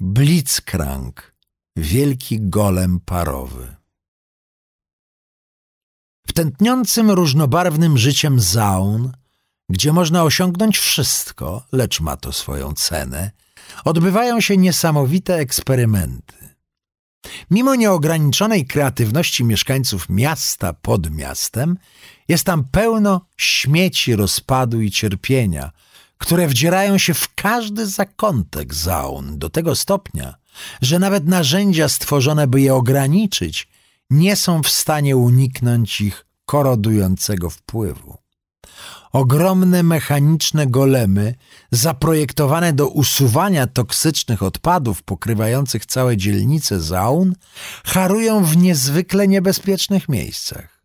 Blitzcrank, wielki golem parowy. W tętniącym różnobarwnym życiem Zaun, gdzie można osiągnąć wszystko, lecz ma to swoją cenę, odbywają się niesamowite eksperymenty. Mimo nieograniczonej kreatywności mieszkańców miasta pod miastem, jest tam pełno śmieci, rozpadu i cierpienia, które wdzierają się w każdy zakątek zaun do tego stopnia, że nawet narzędzia stworzone, by je ograniczyć, nie są w stanie uniknąć ich korodującego wpływu. Ogromne mechaniczne golemy, zaprojektowane do usuwania toksycznych odpadów pokrywających całe dzielnice zaun, harują w niezwykle niebezpiecznych miejscach.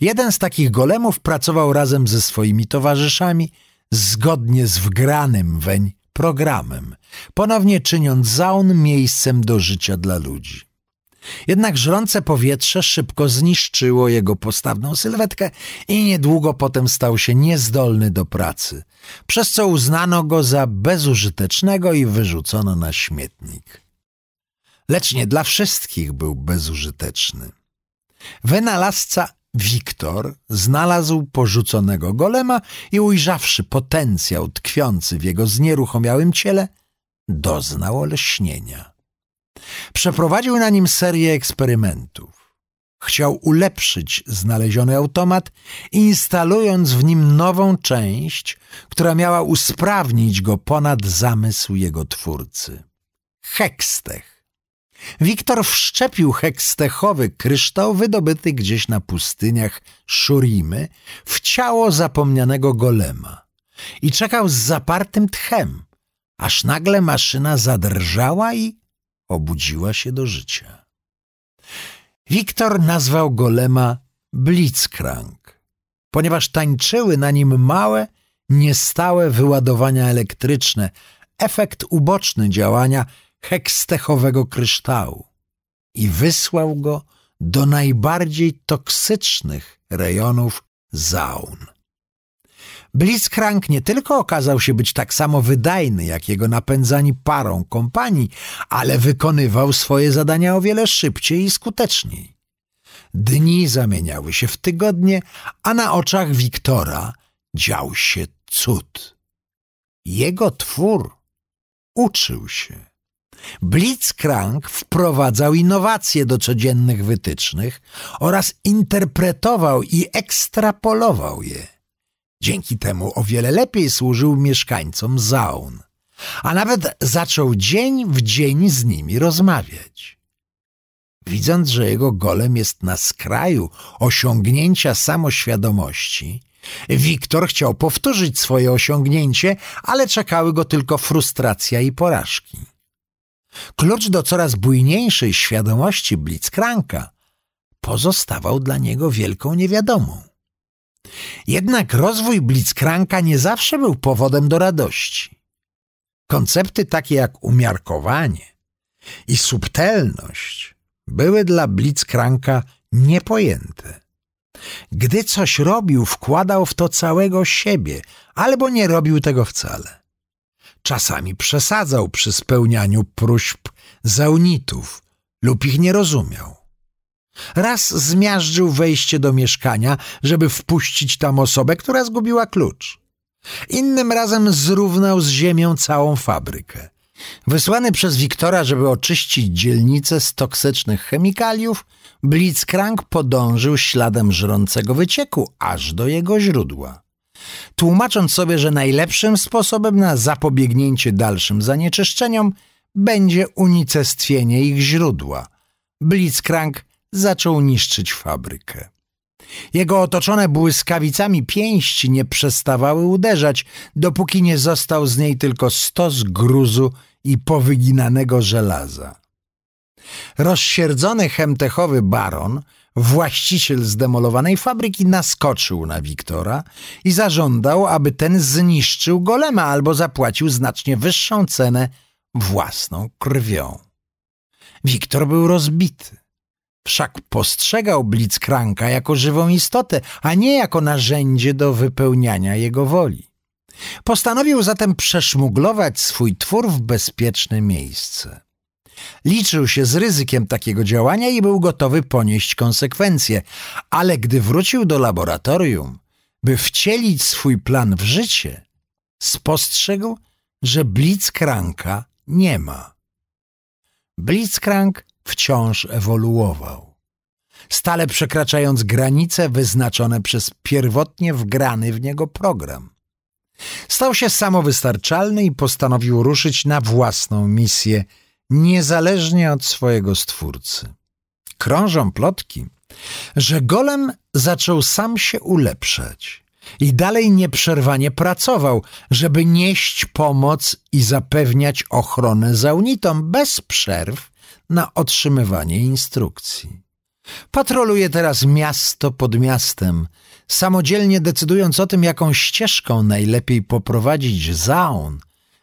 Jeden z takich golemów pracował razem ze swoimi towarzyszami zgodnie z wgranym weń programem, ponownie czyniąc zaun miejscem do życia dla ludzi. Jednak żrące powietrze szybko zniszczyło jego postawną sylwetkę i niedługo potem stał się niezdolny do pracy, przez co uznano go za bezużytecznego i wyrzucono na śmietnik. Lecz nie dla wszystkich był bezużyteczny. Wynalazca Wiktor znalazł porzuconego golema i ujrzawszy potencjał tkwiący w jego znieruchomiałym ciele, doznał olśnienia. Przeprowadził na nim serię eksperymentów. Chciał ulepszyć znaleziony automat, instalując w nim nową część, która miała usprawnić go ponad zamysł jego twórcy. Hekstech. Wiktor wszczepił hekstechowy kryształ wydobyty gdzieś na pustyniach Szurimy w ciało zapomnianego golema i czekał z zapartym tchem, aż nagle maszyna zadrżała i obudziła się do życia. Wiktor nazwał golema Blitzcrank, ponieważ tańczyły na nim małe, niestałe wyładowania elektryczne, efekt uboczny działania hekstechowego kryształu i wysłał go do najbardziej toksycznych rejonów zaun. Blitzcrank nie tylko okazał się być tak samo wydajny jak jego napędzani parą kompanii, ale wykonywał swoje zadania o wiele szybciej i skuteczniej. Dni zamieniały się w tygodnie, a na oczach Wiktora dział się cud. Jego twór uczył się. Blitzcrank wprowadzał innowacje do codziennych wytycznych oraz interpretował i ekstrapolował je. Dzięki temu o wiele lepiej służył mieszkańcom Zaun, a nawet zaczął dzień w dzień z nimi rozmawiać. Widząc, że jego golem jest na skraju osiągnięcia samoświadomości, Wiktor chciał powtórzyć swoje osiągnięcie, ale czekały go tylko frustracja i porażki. Klucz do coraz bujniejszej świadomości Blitzcranka pozostawał dla niego wielką niewiadomą. Jednak rozwój Blitzcranka nie zawsze był powodem do radości. Koncepty takie jak umiarkowanie i subtelność były dla Blitzcranka niepojęte. Gdy coś robił, wkładał w to całego siebie, albo nie robił tego wcale. Czasami przesadzał przy spełnianiu próśb zaunitów lub ich nie rozumiał. Raz zmiażdżył wejście do mieszkania, żeby wpuścić tam osobę, która zgubiła klucz. Innym razem zrównał z ziemią całą fabrykę. Wysłany przez Wiktora, żeby oczyścić dzielnicę z toksycznych chemikaliów, Blitzcrank podążył śladem żrącego wycieku aż do jego źródła. Tłumacząc sobie, że najlepszym sposobem na zapobiegnięcie dalszym zanieczyszczeniom będzie unicestwienie ich źródła, Blitzcrank zaczął niszczyć fabrykę. Jego otoczone błyskawicami pięści nie przestawały uderzać, dopóki nie został z niej tylko stos gruzu i powyginanego żelaza. Rozsierdzony chemtechowy baron, właściciel zdemolowanej fabryki, naskoczył na Wiktora i zażądał, aby ten zniszczył golema albo zapłacił znacznie wyższą cenę własną krwią. Wiktor był rozbity. Wszak postrzegał Blitzcranka jako żywą istotę, a nie jako narzędzie do wypełniania jego woli. Postanowił zatem przeszmuglować swój twór w bezpieczne miejsce. Liczył się z ryzykiem takiego działania i był gotowy ponieść konsekwencje, ale gdy wrócił do laboratorium, by wcielić swój plan w życie, spostrzegł, że Blitzcranka nie ma. Blitzcrank wciąż ewoluował, stale przekraczając granice wyznaczone przez pierwotnie wgrany w niego program. Stał się samowystarczalny i postanowił ruszyć na własną misję, niezależnie od swojego stwórcy. Krążą plotki, że golem zaczął sam się ulepszać i dalej nieprzerwanie pracował, żeby nieść pomoc i zapewniać ochronę zaunitom bez przerw na otrzymywanie instrukcji. Patroluje teraz miasto pod miastem, samodzielnie decydując o tym, jaką ścieżką najlepiej poprowadzić Zaun,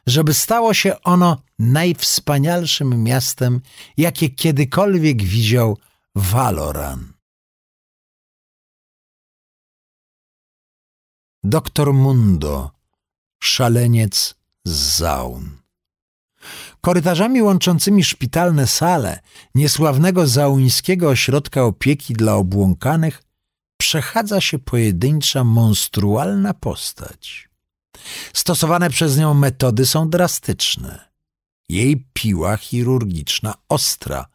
żeby stało się ono najwspanialszym miastem, jakie kiedykolwiek widział Valoran. Doktor Mundo, szaleniec z Zaun. Korytarzami łączącymi szpitalne sale niesławnego zauńskiego ośrodka opieki dla obłąkanych przechadza się pojedyncza monstrualna postać. Stosowane przez nią metody są drastyczne. Jej piła chirurgiczna ostra,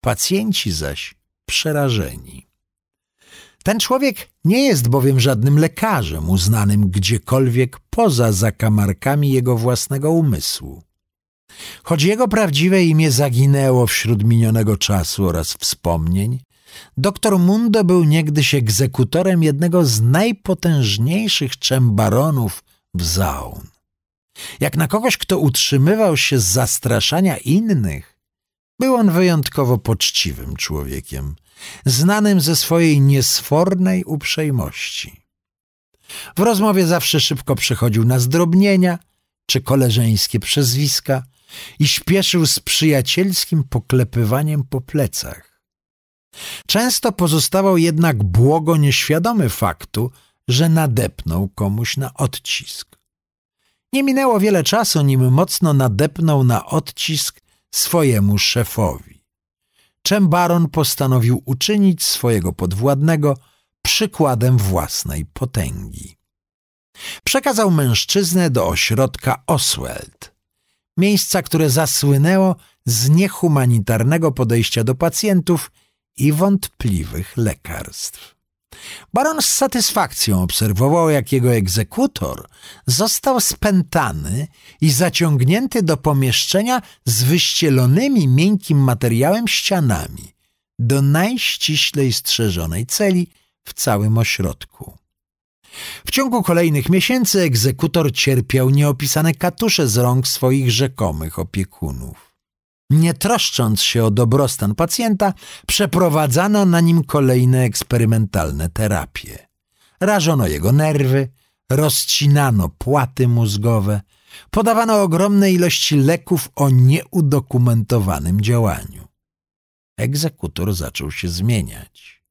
pacjenci zaś przerażeni. Ten człowiek nie jest bowiem żadnym lekarzem uznanym gdziekolwiek poza zakamarkami jego własnego umysłu. Choć jego prawdziwe imię zaginęło wśród minionego czasu oraz wspomnień, doktor Mundo był niegdyś egzekutorem jednego z najpotężniejszych czembaronów w Zaun. Jak na kogoś, kto utrzymywał się z zastraszania innych, był on wyjątkowo poczciwym człowiekiem, znanym ze swojej niesfornej uprzejmości. W rozmowie zawsze szybko przechodził na zdrobnienia czy koleżeńskie przezwiska i śpieszył z przyjacielskim poklepywaniem po plecach. Często pozostawał jednak błogo nieświadomy faktu, że nadepnął komuś na odcisk. Nie minęło wiele czasu, nim mocno nadepnął na odcisk swojemu szefowi. Czem baron postanowił uczynić swojego podwładnego przykładem własnej potęgi. Przekazał mężczyznę do ośrodka Oswald, miejsca, które zasłynęło z niehumanitarnego podejścia do pacjentów i wątpliwych lekarstw. Baron z satysfakcją obserwował, jak jego egzekutor został spętany i zaciągnięty do pomieszczenia z wyścielonymi miękkim materiałem ścianami, do najściślej strzeżonej celi w całym ośrodku. W ciągu kolejnych miesięcy egzekutor cierpiał nieopisane katusze z rąk swoich rzekomych opiekunów. Nie troszcząc się o dobrostan pacjenta, przeprowadzano na nim kolejne eksperymentalne terapie. Rażono jego nerwy, rozcinano płaty mózgowe, podawano ogromne ilości leków o nieudokumentowanym działaniu. Egzekutor zaczął się zmieniać.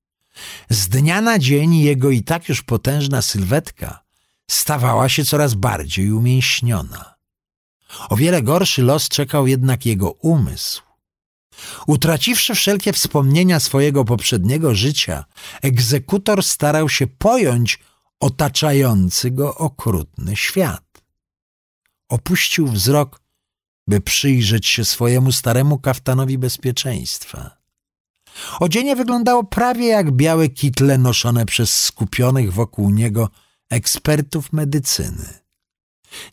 Z dnia na dzień jego i tak już potężna sylwetka stawała się coraz bardziej umięśniona. O wiele gorszy los czekał jednak jego umysł. Utraciwszy wszelkie wspomnienia swojego poprzedniego życia, egzekutor starał się pojąć otaczający go okrutny świat. Opuścił wzrok, by przyjrzeć się swojemu staremu kaftanowi bezpieczeństwa. Odzienie wyglądało prawie jak białe kitle noszone przez skupionych wokół niego ekspertów medycyny.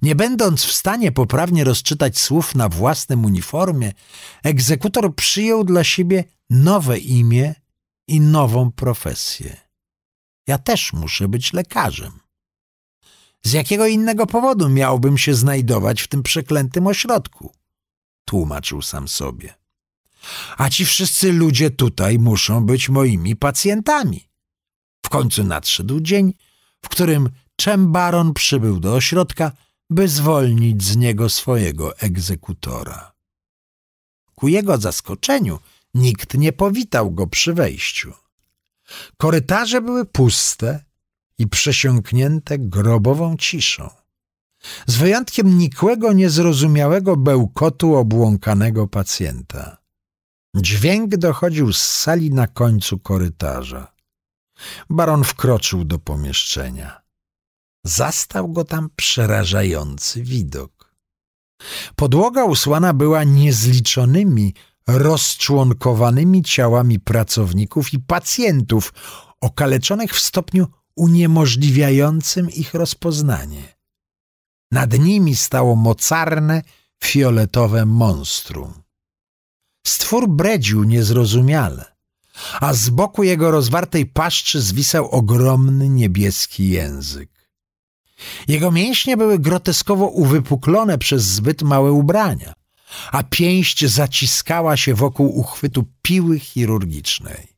Nie będąc w stanie poprawnie rozczytać słów na własnym uniformie, egzekutor przyjął dla siebie nowe imię i nową profesję. Ja też muszę być lekarzem. Z jakiego innego powodu miałbym się znajdować w tym przeklętym ośrodku? Tłumaczył sam sobie. A ci wszyscy ludzie tutaj muszą być moimi pacjentami. W końcu nadszedł dzień, w którym Czembaron przybył do ośrodka by zwolnić z niego swojego egzekutora. Ku jego zaskoczeniu nikt nie powitał go przy wejściu. Korytarze były puste i przesiąknięte grobową ciszą. z wyjątkiem nikłego, niezrozumiałego bełkotu obłąkanego pacjenta. Dźwięk dochodził z sali na końcu korytarza. Baron wkroczył do pomieszczenia. Zastał go tam przerażający widok. Podłoga usłana była niezliczonymi, rozczłonkowanymi ciałami pracowników i pacjentów okaleczonych w stopniu uniemożliwiającym ich rozpoznanie. Nad nimi stało mocarne, fioletowe monstrum. Stwór bredził niezrozumiale, a z boku jego rozwartej paszczy zwisał ogromny niebieski język. Jego mięśnie były groteskowo uwypuklone przez zbyt małe ubrania, a pięść zaciskała się wokół uchwytu piły chirurgicznej.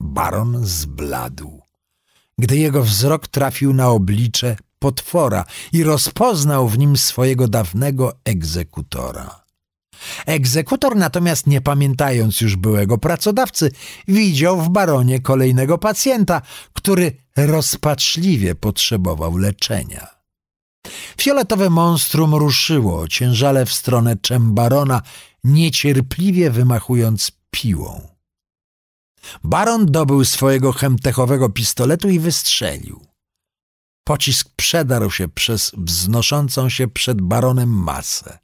Baron zbladł, gdy jego wzrok trafił na oblicze potwora i rozpoznał w nim swojego dawnego egzekutora. Egzekutor natomiast, nie pamiętając już byłego pracodawcy, widział w baronie kolejnego pacjenta, który rozpaczliwie potrzebował leczenia. Fioletowe monstrum ruszyło ciężale w stronę Czembarona, niecierpliwie wymachując piłą. Baron dobył swojego chemtechowego pistoletu i wystrzelił. Pocisk przedarł się przez wznoszącą się przed baronem masę.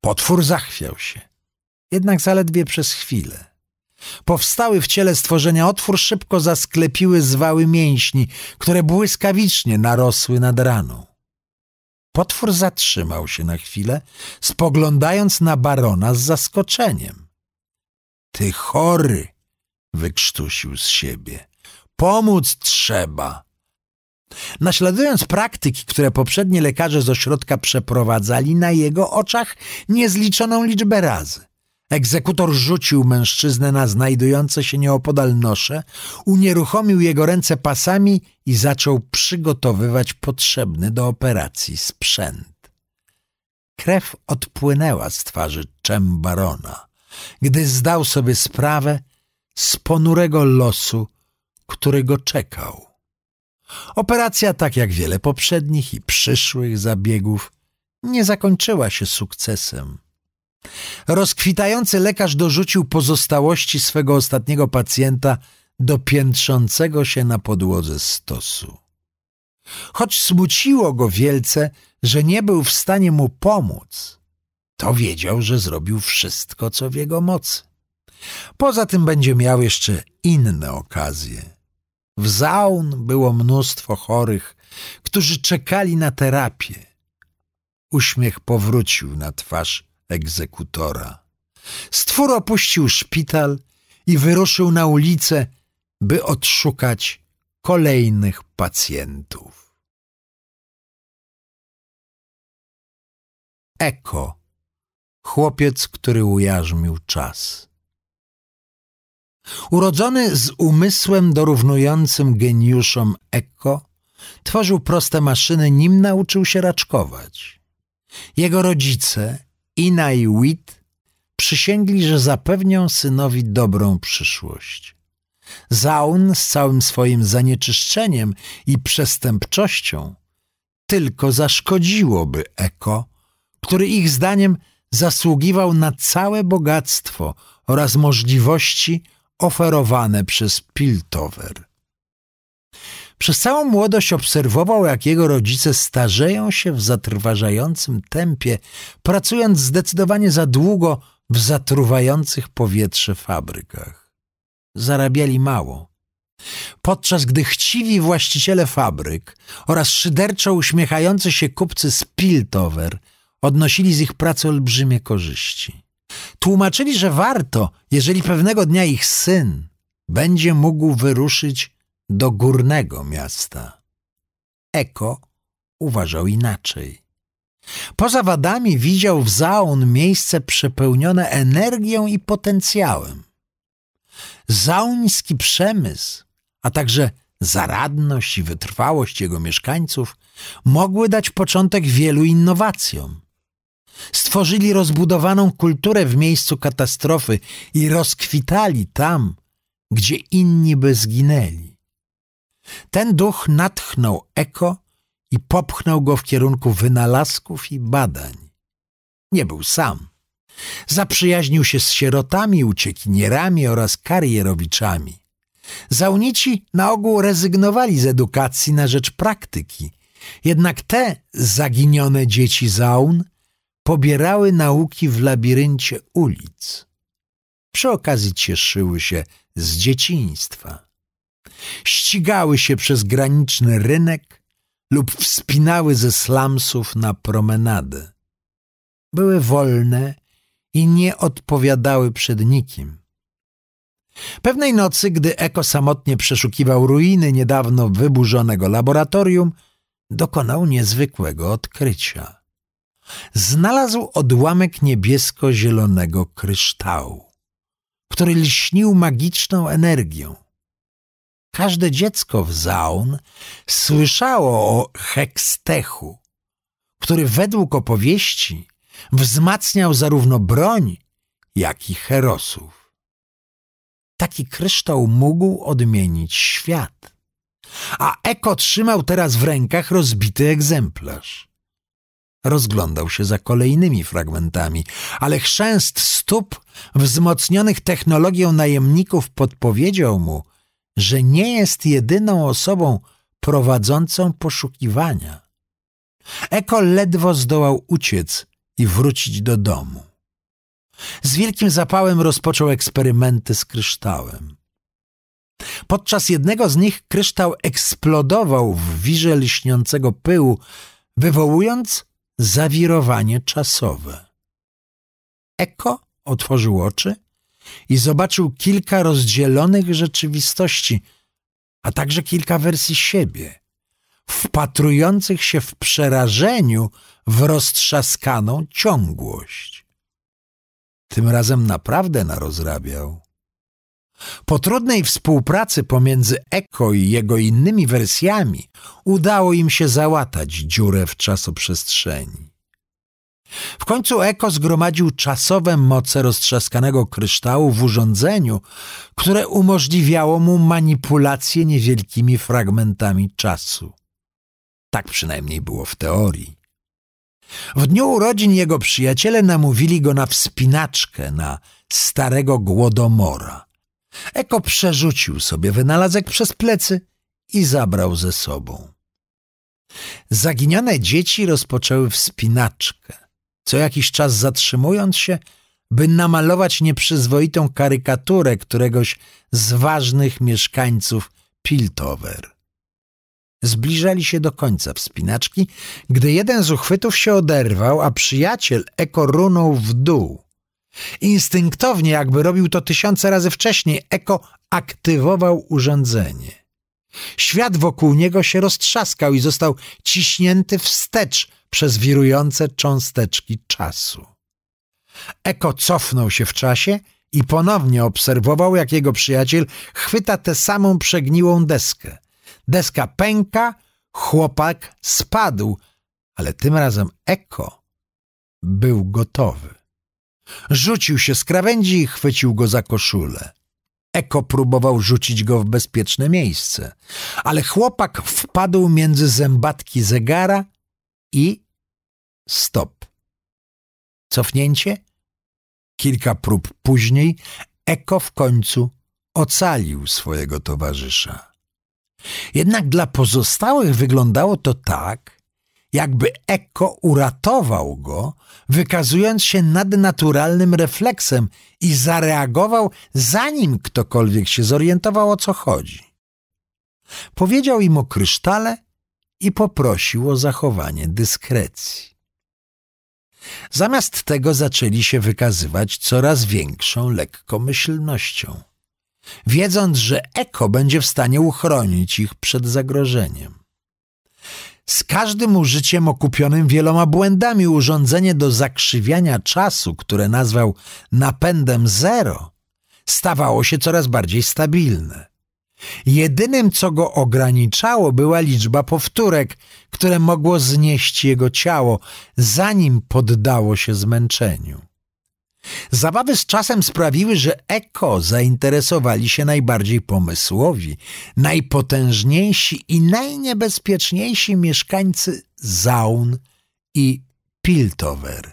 Potwór zachwiał się, jednak zaledwie przez chwilę. Powstały w ciele stworzenia otwór szybko zasklepiły zwały mięśni, które błyskawicznie narosły nad raną. Potwór zatrzymał się na chwilę, spoglądając na barona z zaskoczeniem. Ty chory! wykrztusił z siebie. Pomóc trzeba. Naśladując praktyki, które poprzedni lekarze z ośrodka przeprowadzali na jego oczach niezliczoną liczbę razy. Egzekutor rzucił mężczyznę na znajdujące się nieopodal nosze, unieruchomił jego ręce pasami i zaczął przygotowywać potrzebny do operacji sprzęt. Krew odpłynęła z twarzy Czembarona, gdy zdał sobie sprawę z ponurego losu, który go czekał. Operacja, tak jak wiele poprzednich i przyszłych zabiegów, nie zakończyła się sukcesem. Rozkwitający lekarz dorzucił pozostałości swego ostatniego pacjenta do piętrzącego się na podłodze stosu. Choć smuciło go wielce, że nie był w stanie mu pomóc, to wiedział, że zrobił wszystko, co w jego mocy. Poza tym będzie miał jeszcze inne okazje. W Zaun było mnóstwo chorych, którzy czekali na terapię. Uśmiech powrócił na twarz egzekutora. Stwór opuścił szpital i wyruszył na ulicę, by odszukać kolejnych pacjentów. Eko, chłopiec, który ujarzmił czas. Urodzony z umysłem dorównującym geniuszom Eko, tworzył proste maszyny, nim nauczył się raczkować. Jego rodzice, Ina i Wit, przysięgli, że zapewnią synowi dobrą przyszłość. Zaun z całym swoim zanieczyszczeniem i przestępczością tylko zaszkodziłoby Eko, który ich zdaniem zasługiwał na całe bogactwo oraz możliwości oferowane przez Piltover. Przez całą młodość obserwował, jak jego rodzice starzeją się w zatrważającym tempie, pracując zdecydowanie za długo w zatruwających powietrze fabrykach. Zarabiali mało. Podczas gdy chciwi właściciele fabryk oraz szyderczo uśmiechający się kupcy z Piltover odnosili z ich pracy olbrzymie korzyści. Tłumaczyli, że warto, jeżeli pewnego dnia ich syn będzie mógł wyruszyć do górnego miasta. Eko uważał inaczej. Poza wadami widział w Zaun miejsce przepełnione energią i potencjałem. Zauński przemysł, a także zaradność i wytrwałość jego mieszkańców mogły dać początek wielu innowacjom. Stworzyli rozbudowaną kulturę w miejscu katastrofy i rozkwitali tam, gdzie inni by zginęli. Ten duch natchnął Eko i popchnął go w kierunku wynalazków i badań. Nie był sam. Zaprzyjaźnił się z sierotami, uciekinierami oraz karierowiczami. Zaunici na ogół rezygnowali z edukacji na rzecz praktyki, jednak te zaginione dzieci zaun pobierały nauki w labiryncie ulic. Przy okazji cieszyły się z dzieciństwa. Ścigały się przez graniczny rynek lub wspinały ze slumsów na promenadę. Były wolne i nie odpowiadały przed nikim. Pewnej nocy, gdy Eko samotnie przeszukiwał ruiny niedawno wyburzonego laboratorium, dokonał niezwykłego odkrycia. Znalazł odłamek niebiesko-zielonego kryształu, który lśnił magiczną energią. Każde dziecko w Zaun słyszało o hekstechu, który według opowieści wzmacniał zarówno broń, jak i herosów. Taki kryształ mógł odmienić świat. A Eko trzymał teraz w rękach rozbity egzemplarz. Rozglądał się za kolejnymi fragmentami, ale chrzęst stóp wzmocnionych technologią najemników podpowiedział mu, że nie jest jedyną osobą prowadzącą poszukiwania. Eko ledwo zdołał uciec i wrócić do domu. Z wielkim zapałem rozpoczął eksperymenty z kryształem. Podczas jednego z nich kryształ eksplodował w wirze lśniącego pyłu, wywołując zawirowanie czasowe. Eko otworzył oczy i zobaczył kilka rozdzielonych rzeczywistości, a także kilka wersji siebie, wpatrujących się w przerażeniu w roztrzaskaną ciągłość. Tym razem naprawdę narozrabiał. Po trudnej współpracy pomiędzy Eko i jego innymi wersjami udało im się załatać dziurę w czasoprzestrzeni. W końcu Eko zgromadził czasowe moce roztrzaskanego kryształu w urządzeniu, które umożliwiało mu manipulację niewielkimi fragmentami czasu. Tak przynajmniej było w teorii. W dniu urodzin jego przyjaciele namówili go na wspinaczkę na starego głodomora. Eko przerzucił sobie wynalazek przez plecy i zabrał ze sobą. Zaginione dzieci rozpoczęły wspinaczkę, co jakiś czas zatrzymując się, by namalować nieprzyzwoitą karykaturę któregoś z ważnych mieszkańców Piltover. Zbliżali się do końca wspinaczki, gdy jeden z uchwytów się oderwał, a przyjaciel Eko runął w dół. Instynktownie, jakby robił to tysiące razy wcześniej, Eko aktywował urządzenie. Świat wokół niego się roztrzaskał i został ciśnięty wstecz przez wirujące cząsteczki czasu. Eko cofnął się w czasie i ponownie obserwował, jak jego przyjaciel chwyta tę samą przegniłą deskę. Deska pęka, chłopak spadł, ale tym razem Eko był gotowy. Rzucił się z krawędzi i chwycił go za koszulę. Eko próbował rzucić go w bezpieczne miejsce, ale chłopak wpadł między zębatki zegara i stop. Cofnięcie? Kilka prób później Eko w końcu ocalił swojego towarzysza. Jednak dla pozostałych wyglądało to tak, jakby Eko uratował go, wykazując się nadnaturalnym refleksem i zareagował, zanim ktokolwiek się zorientował, o co chodzi. Powiedział im o krysztale i poprosił o zachowanie dyskrecji. Zamiast tego zaczęli się wykazywać coraz większą lekkomyślnością wiedząc, że eko będzie w stanie uchronić ich przed zagrożeniem. Z każdym użyciem okupionym wieloma błędami urządzenie do zakrzywiania czasu, które nazwał napędem zero, stawało się coraz bardziej stabilne. Jedynym, co go ograniczało, była liczba powtórek, które mogło znieść jego ciało, zanim poddało się zmęczeniu. Zabawy z czasem sprawiły, że eko zainteresowali się najbardziej pomysłowi, najpotężniejsi i najniebezpieczniejsi mieszkańcy Zaun i Piltover.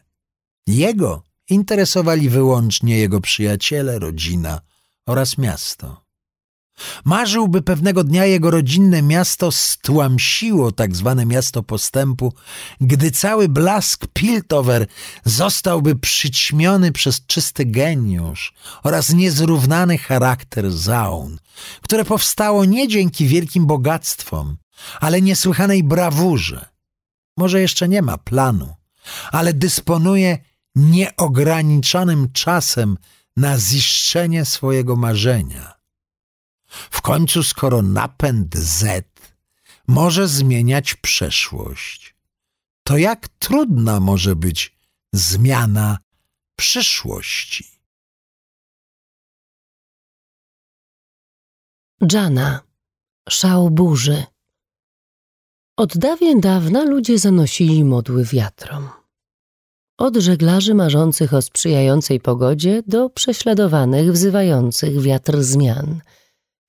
Jego interesowali wyłącznie jego przyjaciele, rodzina oraz miasto. Marzyłby pewnego dnia jego rodzinne miasto stłamsiło tak zwane miasto postępu, gdy cały blask Piltover zostałby przyćmiony przez czysty geniusz oraz niezrównany charakter Zaun, które powstało nie dzięki wielkim bogactwom, ale niesłychanej brawurze. Może jeszcze nie ma planu, ale dysponuje nieograniczonym czasem na ziszczenie swojego marzenia. W końcu, skoro napęd Z może zmieniać przeszłość, to jak trudna może być zmiana przyszłości? Jana, szał burzy. Od dawien dawna ludzie zanosili modły wiatrom. Od żeglarzy marzących o sprzyjającej pogodzie do prześladowanych wzywających wiatr zmian.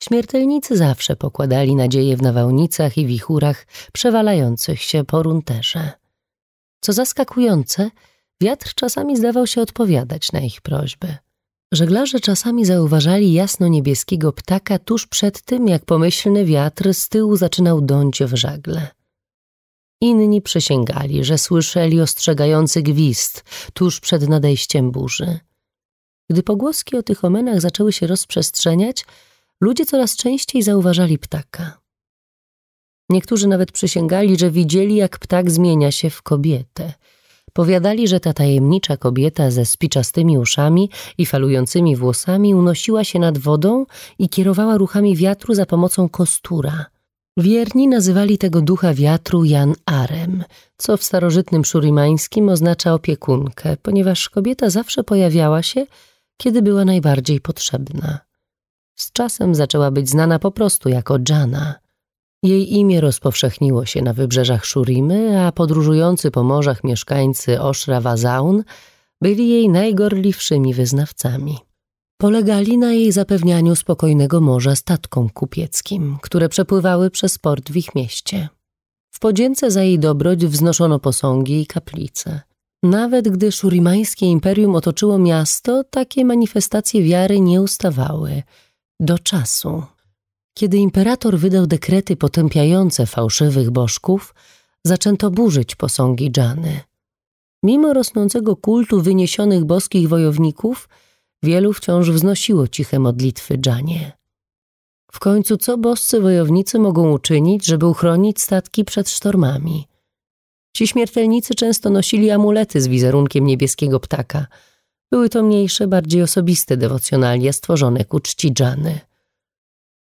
Śmiertelnicy zawsze pokładali nadzieję w nawałnicach i wichurach przewalających się po runterze. Co zaskakujące, wiatr czasami zdawał się odpowiadać na ich prośby. Żeglarze czasami zauważali jasno-niebieskiego ptaka tuż przed tym, jak pomyślny wiatr z tyłu zaczynał dąć w żagle. Inni przysięgali, że słyszeli ostrzegający gwizd tuż przed nadejściem burzy. Gdy pogłoski o tych omenach zaczęły się rozprzestrzeniać, ludzie coraz częściej zauważali ptaka. Niektórzy nawet przysięgali, że widzieli, jak ptak zmienia się w kobietę. Powiadali, że ta tajemnicza kobieta ze spiczastymi uszami i falującymi włosami unosiła się nad wodą i kierowała ruchami wiatru za pomocą kostura – Wierni nazywali tego ducha wiatru Jan Arem, co w starożytnym szurimańskim oznacza opiekunkę, ponieważ kobieta zawsze pojawiała się, kiedy była najbardziej potrzebna. Z czasem zaczęła być znana po prostu jako Jana. Jej imię rozpowszechniło się na wybrzeżach Szurimy, a podróżujący po morzach mieszkańcy Oszra Wazaun byli jej najgorliwszymi wyznawcami. Polegali na jej zapewnianiu spokojnego morza statkom kupieckim, które przepływały przez port w ich mieście. W podzięce za jej dobroć wznoszono posągi i kaplice. Nawet gdy szurimańskie imperium otoczyło miasto, takie manifestacje wiary nie ustawały. Do czasu. Kiedy imperator wydał dekrety potępiające fałszywych bożków, zaczęto burzyć posągi Dżany. Mimo rosnącego kultu wyniesionych boskich wojowników – Wielu wciąż wznosiło ciche modlitwy Dżanie. W końcu co boscy wojownicy mogą uczynić, żeby uchronić statki przed sztormami? Ci śmiertelnicy często nosili amulety z wizerunkiem niebieskiego ptaka. Były to mniejsze, bardziej osobiste dewocjonalia stworzone ku czci Dżany.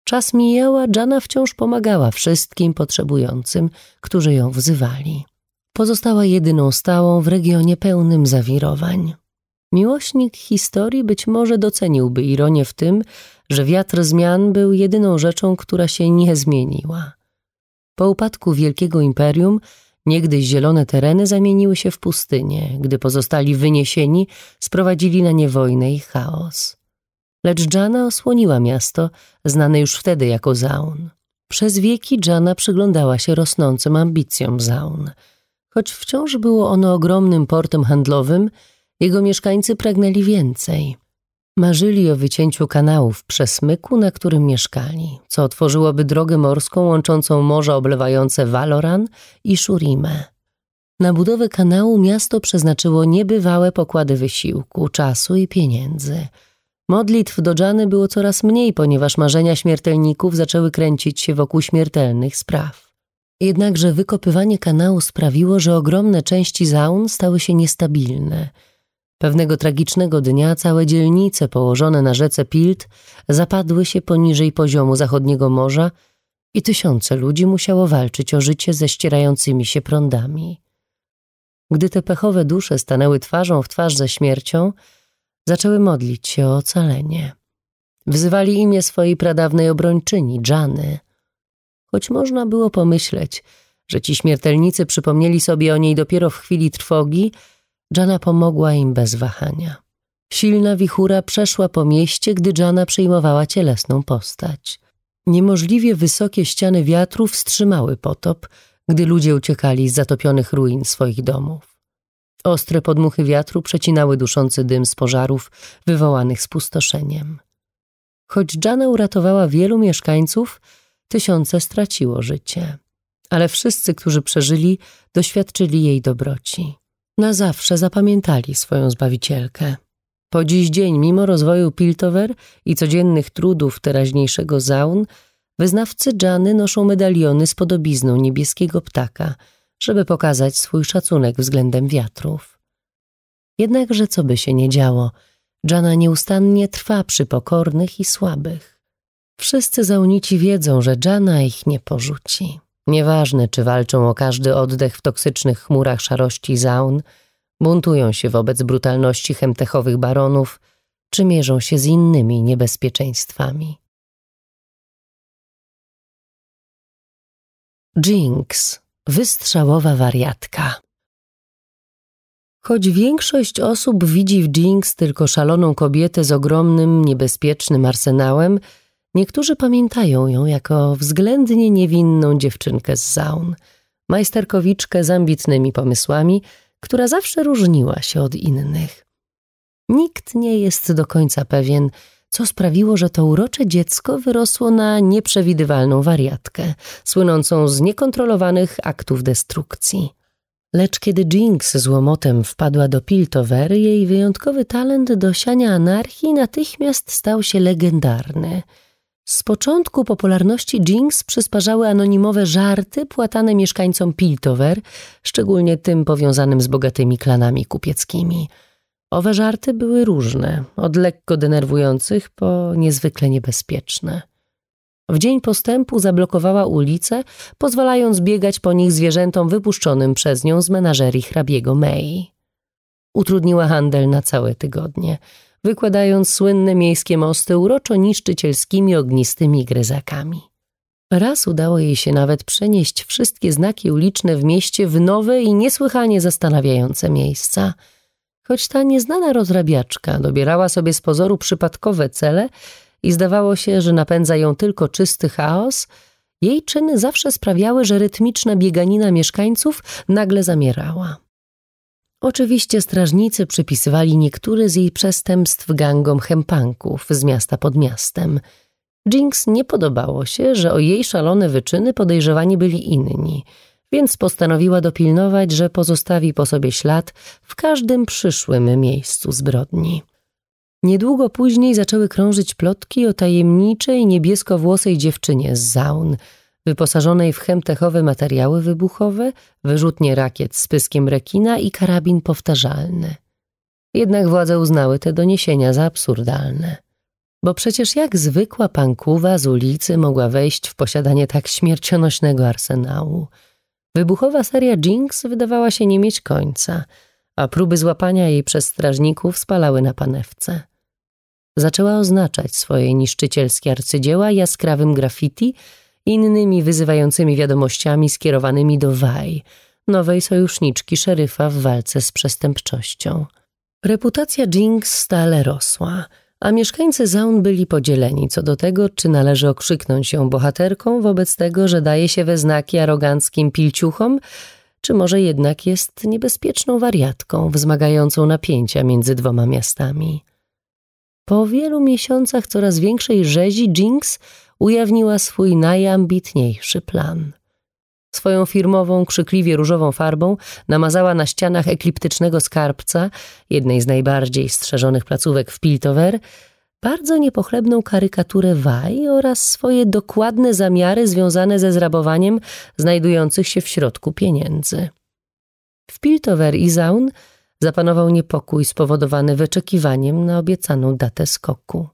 Czas mijała, Dżana wciąż pomagała wszystkim potrzebującym, którzy ją wzywali. Pozostała jedyną stałą w regionie pełnym zawirowań. Miłośnik historii być może doceniłby ironię w tym, że wiatr zmian był jedyną rzeczą, która się nie zmieniła. Po upadku wielkiego imperium niegdyś zielone tereny zamieniły się w pustynię, gdy pozostali wyniesieni sprowadzili na nie wojnę i chaos. Lecz Jana osłoniła miasto, znane już wtedy jako Zaun. Przez wieki Jana przyglądała się rosnącym ambicjom Zaun. Choć wciąż było ono ogromnym portem handlowym, jego mieszkańcy pragnęli więcej. Marzyli o wycięciu kanału w przesmyku, na którym mieszkali, co otworzyłoby drogę morską łączącą morza oblewające Valoran i Shurimę. Na budowę kanału miasto przeznaczyło niebywałe pokłady wysiłku, czasu i pieniędzy. Modlitw do Dżany było coraz mniej, ponieważ marzenia śmiertelników zaczęły kręcić się wokół śmiertelnych spraw. Jednakże wykopywanie kanału sprawiło, że ogromne części zaun stały się niestabilne – Pewnego tragicznego dnia całe dzielnice położone na rzece Pilt zapadły się poniżej poziomu zachodniego morza i tysiące ludzi musiało walczyć o życie ze ścierającymi się prądami. Gdy te pechowe dusze stanęły twarzą w twarz ze śmiercią, zaczęły modlić się o ocalenie. Wzywali imię swojej pradawnej obrończyni, Dżany. Choć można było pomyśleć, że ci śmiertelnicy przypomnieli sobie o niej dopiero w chwili trwogi, Jana pomogła im bez wahania. Silna wichura przeszła po mieście, gdy Jana przyjmowała cielesną postać. Niemożliwie wysokie ściany wiatru wstrzymały potop, gdy ludzie uciekali z zatopionych ruin swoich domów. Ostre podmuchy wiatru przecinały duszący dym z pożarów wywołanych spustoszeniem. Choć Jana uratowała wielu mieszkańców, tysiące straciło życie. Ale wszyscy, którzy przeżyli, doświadczyli jej dobroci. Na zawsze zapamiętali swoją zbawicielkę. Po dziś dzień, mimo rozwoju Piltover i codziennych trudów teraźniejszego Zaun, wyznawcy Jany noszą medaliony z podobizną niebieskiego ptaka, żeby pokazać swój szacunek względem wiatrów. Jednakże co by się nie działo, Jana nieustannie trwa przy pokornych i słabych. Wszyscy zaunici wiedzą, że Jana ich nie porzuci. Nieważne, czy walczą o każdy oddech w toksycznych chmurach szarości Zaun, buntują się wobec brutalności chemtechowych baronów, czy mierzą się z innymi niebezpieczeństwami. Jinx, wystrzałowa wariatka. Choć większość osób widzi w Jinx tylko szaloną kobietę z ogromnym, niebezpiecznym arsenałem, niektórzy pamiętają ją jako względnie niewinną dziewczynkę z Zaun, majsterkowiczkę z ambitnymi pomysłami, która zawsze różniła się od innych. Nikt nie jest do końca pewien, co sprawiło, że to urocze dziecko wyrosło na nieprzewidywalną wariatkę, słynącą z niekontrolowanych aktów destrukcji. Lecz kiedy Jinx z łomotem wpadła do Piltover, jej wyjątkowy talent do siania anarchii natychmiast stał się legendarny. Z początku popularności Jinx przysparzały anonimowe żarty płatane mieszkańcom Piltover, szczególnie tym powiązanym z bogatymi klanami kupieckimi. Owe żarty były różne, od lekko denerwujących po niezwykle niebezpieczne. W dzień postępu zablokowała ulice, pozwalając biegać po nich zwierzętom wypuszczonym przez nią z menażerii hrabiego May. Utrudniła handel na całe tygodnie, wykładając słynne miejskie mosty uroczo niszczycielskimi ognistymi gryzakami. Raz udało jej się nawet przenieść wszystkie znaki uliczne w mieście w nowe i niesłychanie zastanawiające miejsca. Choć ta nieznana rozrabiaczka dobierała sobie z pozoru przypadkowe cele, i zdawało się, że napędza ją tylko czysty chaos, jej czyny zawsze sprawiały, że rytmiczna bieganina mieszkańców nagle zamierała. Oczywiście strażnicy przypisywali niektóre z jej przestępstw gangom chempanków z miasta pod miastem. Jinx nie podobało się, że o jej szalone wyczyny podejrzewani byli inni, więc postanowiła dopilnować, że pozostawi po sobie ślad w każdym przyszłym miejscu zbrodni. Niedługo później zaczęły krążyć plotki o tajemniczej niebieskowłosej dziewczynie z Zaun, wyposażonej w chemtechowe materiały wybuchowe, wyrzutnie rakiet z pyskiem rekina i karabin powtarzalny. Jednak władze uznały te doniesienia za absurdalne. Bo przecież jak zwykła pankuwa z ulicy mogła wejść w posiadanie tak śmiercionośnego arsenału? Wybuchowa seria Jinx wydawała się nie mieć końca, a próby złapania jej przez strażników spalały na panewce zaczęła oznaczać swoje niszczycielskie arcydzieła jaskrawym graffiti innymi wyzywającymi wiadomościami skierowanymi do Waj, nowej sojuszniczki szeryfa w walce z przestępczością. Reputacja Jinx stale rosła, a mieszkańcy Zaun byli podzieleni co do tego, czy należy okrzyknąć się bohaterką wobec tego, że daje się we znaki aroganckim pilciuchom, czy może jednak jest niebezpieczną wariatką wzmagającą napięcia między dwoma miastami. Po wielu miesiącach coraz większej rzezi Jinx ujawniła swój najambitniejszy plan. Swoją firmową, krzykliwie różową farbą namazała na ścianach ekliptycznego skarbca, jednej z najbardziej strzeżonych placówek w Piltover, bardzo niepochlebną karykaturę Waj oraz swoje dokładne zamiary związane ze zrabowaniem znajdujących się w środku pieniędzy. W Piltover i Zaun – Zapanował niepokój spowodowany wyczekiwaniem na obiecaną datę skoku.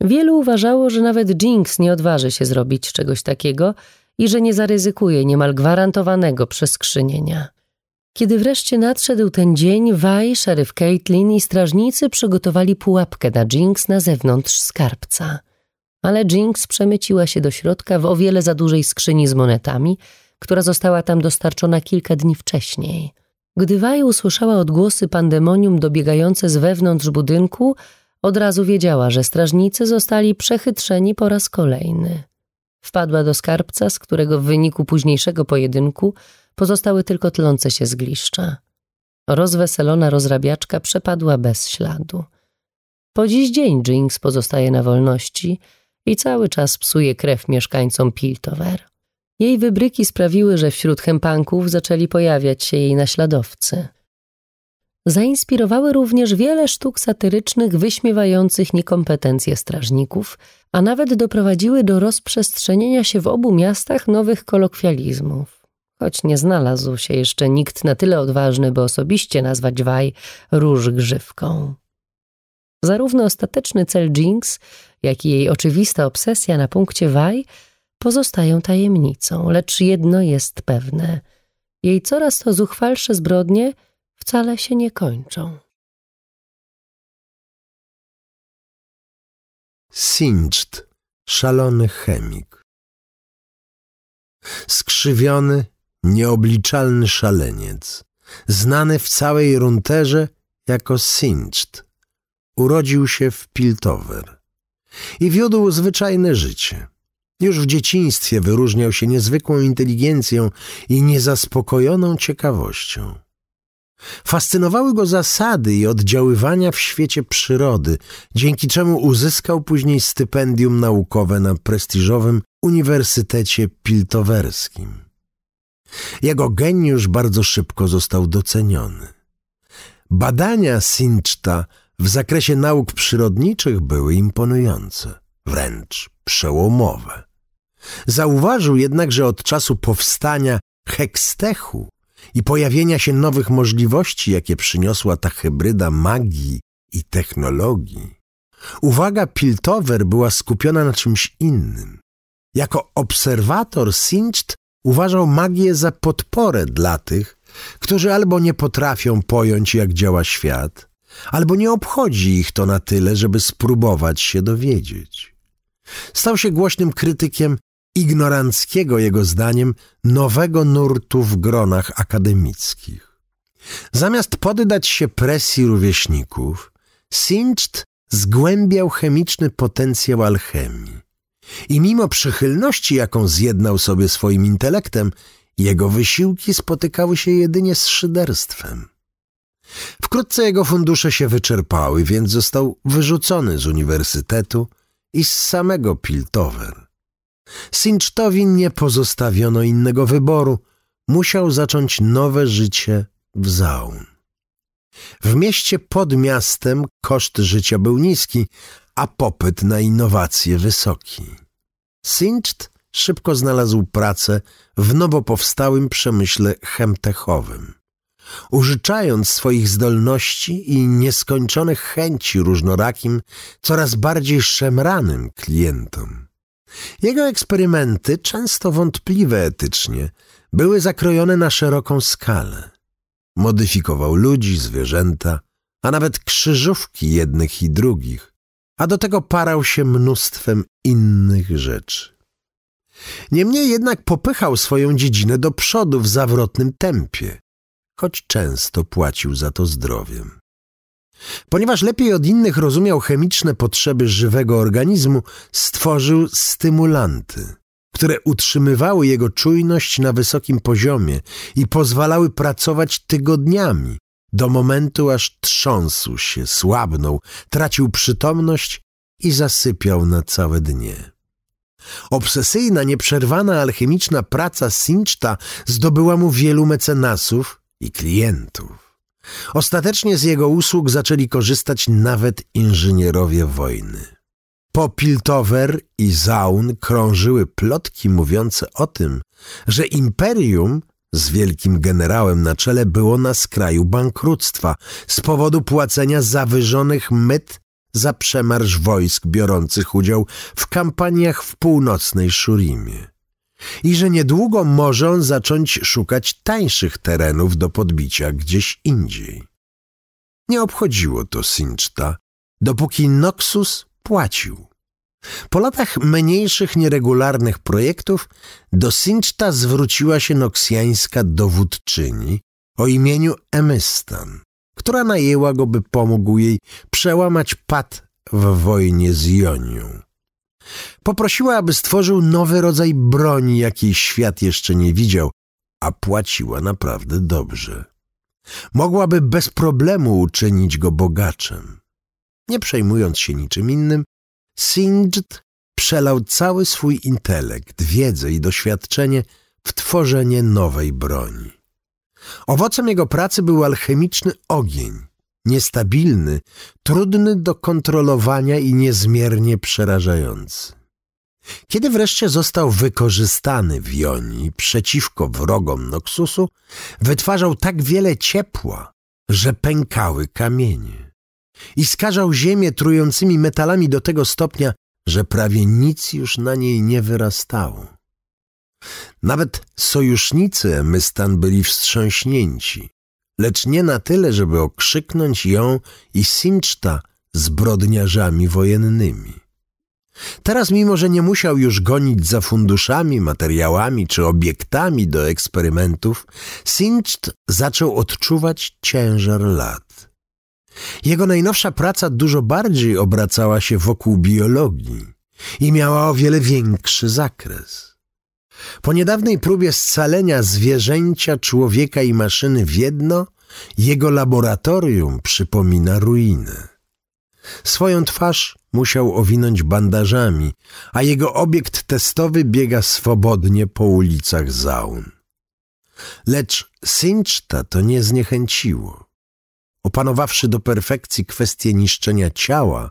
Wielu uważało, że nawet Jinx nie odważy się zrobić czegoś takiego i że nie zaryzykuje niemal gwarantowanego przeskrzynienia. Kiedy wreszcie nadszedł ten dzień, Vaj, szeryf Caitlin i strażnicy przygotowali pułapkę na Jinx na zewnątrz skarbca. Ale Jinx przemyciła się do środka w o wiele za dużej skrzyni z monetami, która została tam dostarczona kilka dni wcześniej – Gdy Waj usłyszała odgłosy pandemonium dobiegające z wewnątrz budynku, od razu wiedziała, że strażnicy zostali przechytrzeni po raz kolejny. Wpadła do skarbca, z którego w wyniku późniejszego pojedynku pozostały tylko tlące się zgliszcza. Rozweselona rozrabiaczka przepadła bez śladu. Po dziś dzień Jinx pozostaje na wolności i cały czas psuje krew mieszkańcom Piltover. Jej wybryki sprawiły, że wśród chempanków zaczęli pojawiać się jej naśladowcy. Zainspirowały również wiele sztuk satyrycznych wyśmiewających niekompetencje strażników, a nawet doprowadziły do rozprzestrzenienia się w obu miastach nowych kolokwializmów. Choć nie znalazł się jeszcze nikt na tyle odważny, by osobiście nazwać Waj róż grzywką. Zarówno ostateczny cel Jinx, jak i jej oczywista obsesja na punkcie Waj pozostają tajemnicą, lecz jedno jest pewne. Jej coraz to zuchwalsze zbrodnie wcale się nie kończą. Singed, szalony chemik. Skrzywiony, nieobliczalny szaleniec, znany w całej runterze jako Singed, urodził się w Piltover i wiódł zwyczajne życie. Już w dzieciństwie wyróżniał się niezwykłą inteligencją i niezaspokojoną ciekawością. Fascynowały go zasady i oddziaływania w świecie przyrody, dzięki czemu uzyskał później stypendium naukowe na prestiżowym Uniwersytecie Piltowerskim. Jego geniusz bardzo szybko został doceniony. Badania Sinczta w zakresie nauk przyrodniczych były imponujące, wręcz przełomowe. Zauważył jednak, że od czasu powstania Hekstechu i pojawienia się nowych możliwości, jakie przyniosła ta hybryda magii i technologii, uwaga Piltover była skupiona na czymś innym. Jako obserwator Sincht uważał magię za podporę dla tych, którzy albo nie potrafią pojąć, jak działa świat, albo nie obchodzi ich to na tyle, żeby spróbować się dowiedzieć. Stał się głośnym krytykiem ignoranckiego, jego zdaniem, nowego nurtu w gronach akademickich. Zamiast poddać się presji rówieśników, Sincht zgłębiał chemiczny potencjał alchemii. I mimo przychylności, jaką zjednał sobie swoim intelektem, jego wysiłki spotykały się jedynie z szyderstwem. Wkrótce jego fundusze się wyczerpały, więc został wyrzucony z uniwersytetu i z samego Piltover. Sinchtowi nie pozostawiono innego wyboru. Musiał zacząć nowe życie w Zaun. W mieście pod miastem koszt życia był niski, a popyt na innowacje wysoki. Sincht szybko znalazł pracę w nowo powstałym przemyśle chemtechowym. Użyczając swoich zdolności i nieskończonych chęci różnorakim, coraz bardziej szemranym klientom. Jego eksperymenty, często wątpliwe etycznie, były zakrojone na szeroką skalę. Modyfikował ludzi, zwierzęta, a nawet krzyżówki jednych i drugich, a do tego parał się mnóstwem innych rzeczy. Niemniej jednak popychał swoją dziedzinę do przodu w zawrotnym tempie, choć często płacił za to zdrowiem. Ponieważ lepiej od innych rozumiał chemiczne potrzeby żywego organizmu, stworzył stymulanty, które utrzymywały jego czujność na wysokim poziomie i pozwalały pracować tygodniami, do momentu aż trząsł się, słabnął, tracił przytomność i zasypiał na całe dnie. Obsesyjna, nieprzerwana alchemiczna praca Sinchta zdobyła mu wielu mecenasów i klientów. Ostatecznie z jego usług zaczęli korzystać nawet inżynierowie wojny. Po Piltover i Zaun krążyły plotki mówiące o tym, że imperium z wielkim generałem na czele było na skraju bankructwa z powodu płacenia zawyżonych myt za przemarsz wojsk biorących udział w kampaniach w północnej Szurimie i że niedługo może on zacząć szukać tańszych terenów do podbicia gdzieś indziej. Nie obchodziło to Sinchta, dopóki Noxus płacił. Po latach mniejszych, nieregularnych projektów do Sinchta zwróciła się noksjańska dowódczyni o imieniu Emystan, która najęła go, by pomógł jej przełamać pad w wojnie z Jonią. Poprosiła, aby stworzył nowy rodzaj broni, jakiej świat jeszcze nie widział, a płaciła naprawdę dobrze. Mogłaby bez problemu uczynić go bogaczem. Nie przejmując się niczym innym, Singed przelał cały swój intelekt, wiedzę i doświadczenie w tworzenie nowej broni. Owocem jego pracy był alchemiczny ogień, niestabilny, trudny do kontrolowania i niezmiernie przerażający. Kiedy wreszcie został wykorzystany w Jonii przeciwko wrogom Noxusu, wytwarzał tak wiele ciepła, że pękały kamienie. I skażał ziemię trującymi metalami do tego stopnia, że prawie nic już na niej nie wyrastało. Nawet sojusznicy Emystan byli wstrząśnięci, lecz nie na tyle, żeby okrzyknąć ją i Sinczta zbrodniarzami wojennymi. Teraz, mimo że nie musiał już gonić za funduszami, materiałami czy obiektami do eksperymentów, Sinczt zaczął odczuwać ciężar lat. Jego najnowsza praca dużo bardziej obracała się wokół biologii i miała o wiele większy zakres. Po niedawnej próbie scalenia zwierzęcia, człowieka i maszyny w jedno, jego laboratorium przypomina ruinę. Swoją twarz musiał owinąć bandażami, a jego obiekt testowy biega swobodnie po ulicach Zaun. Lecz Sinczta to nie zniechęciło. Opanowawszy do perfekcji kwestię niszczenia ciała,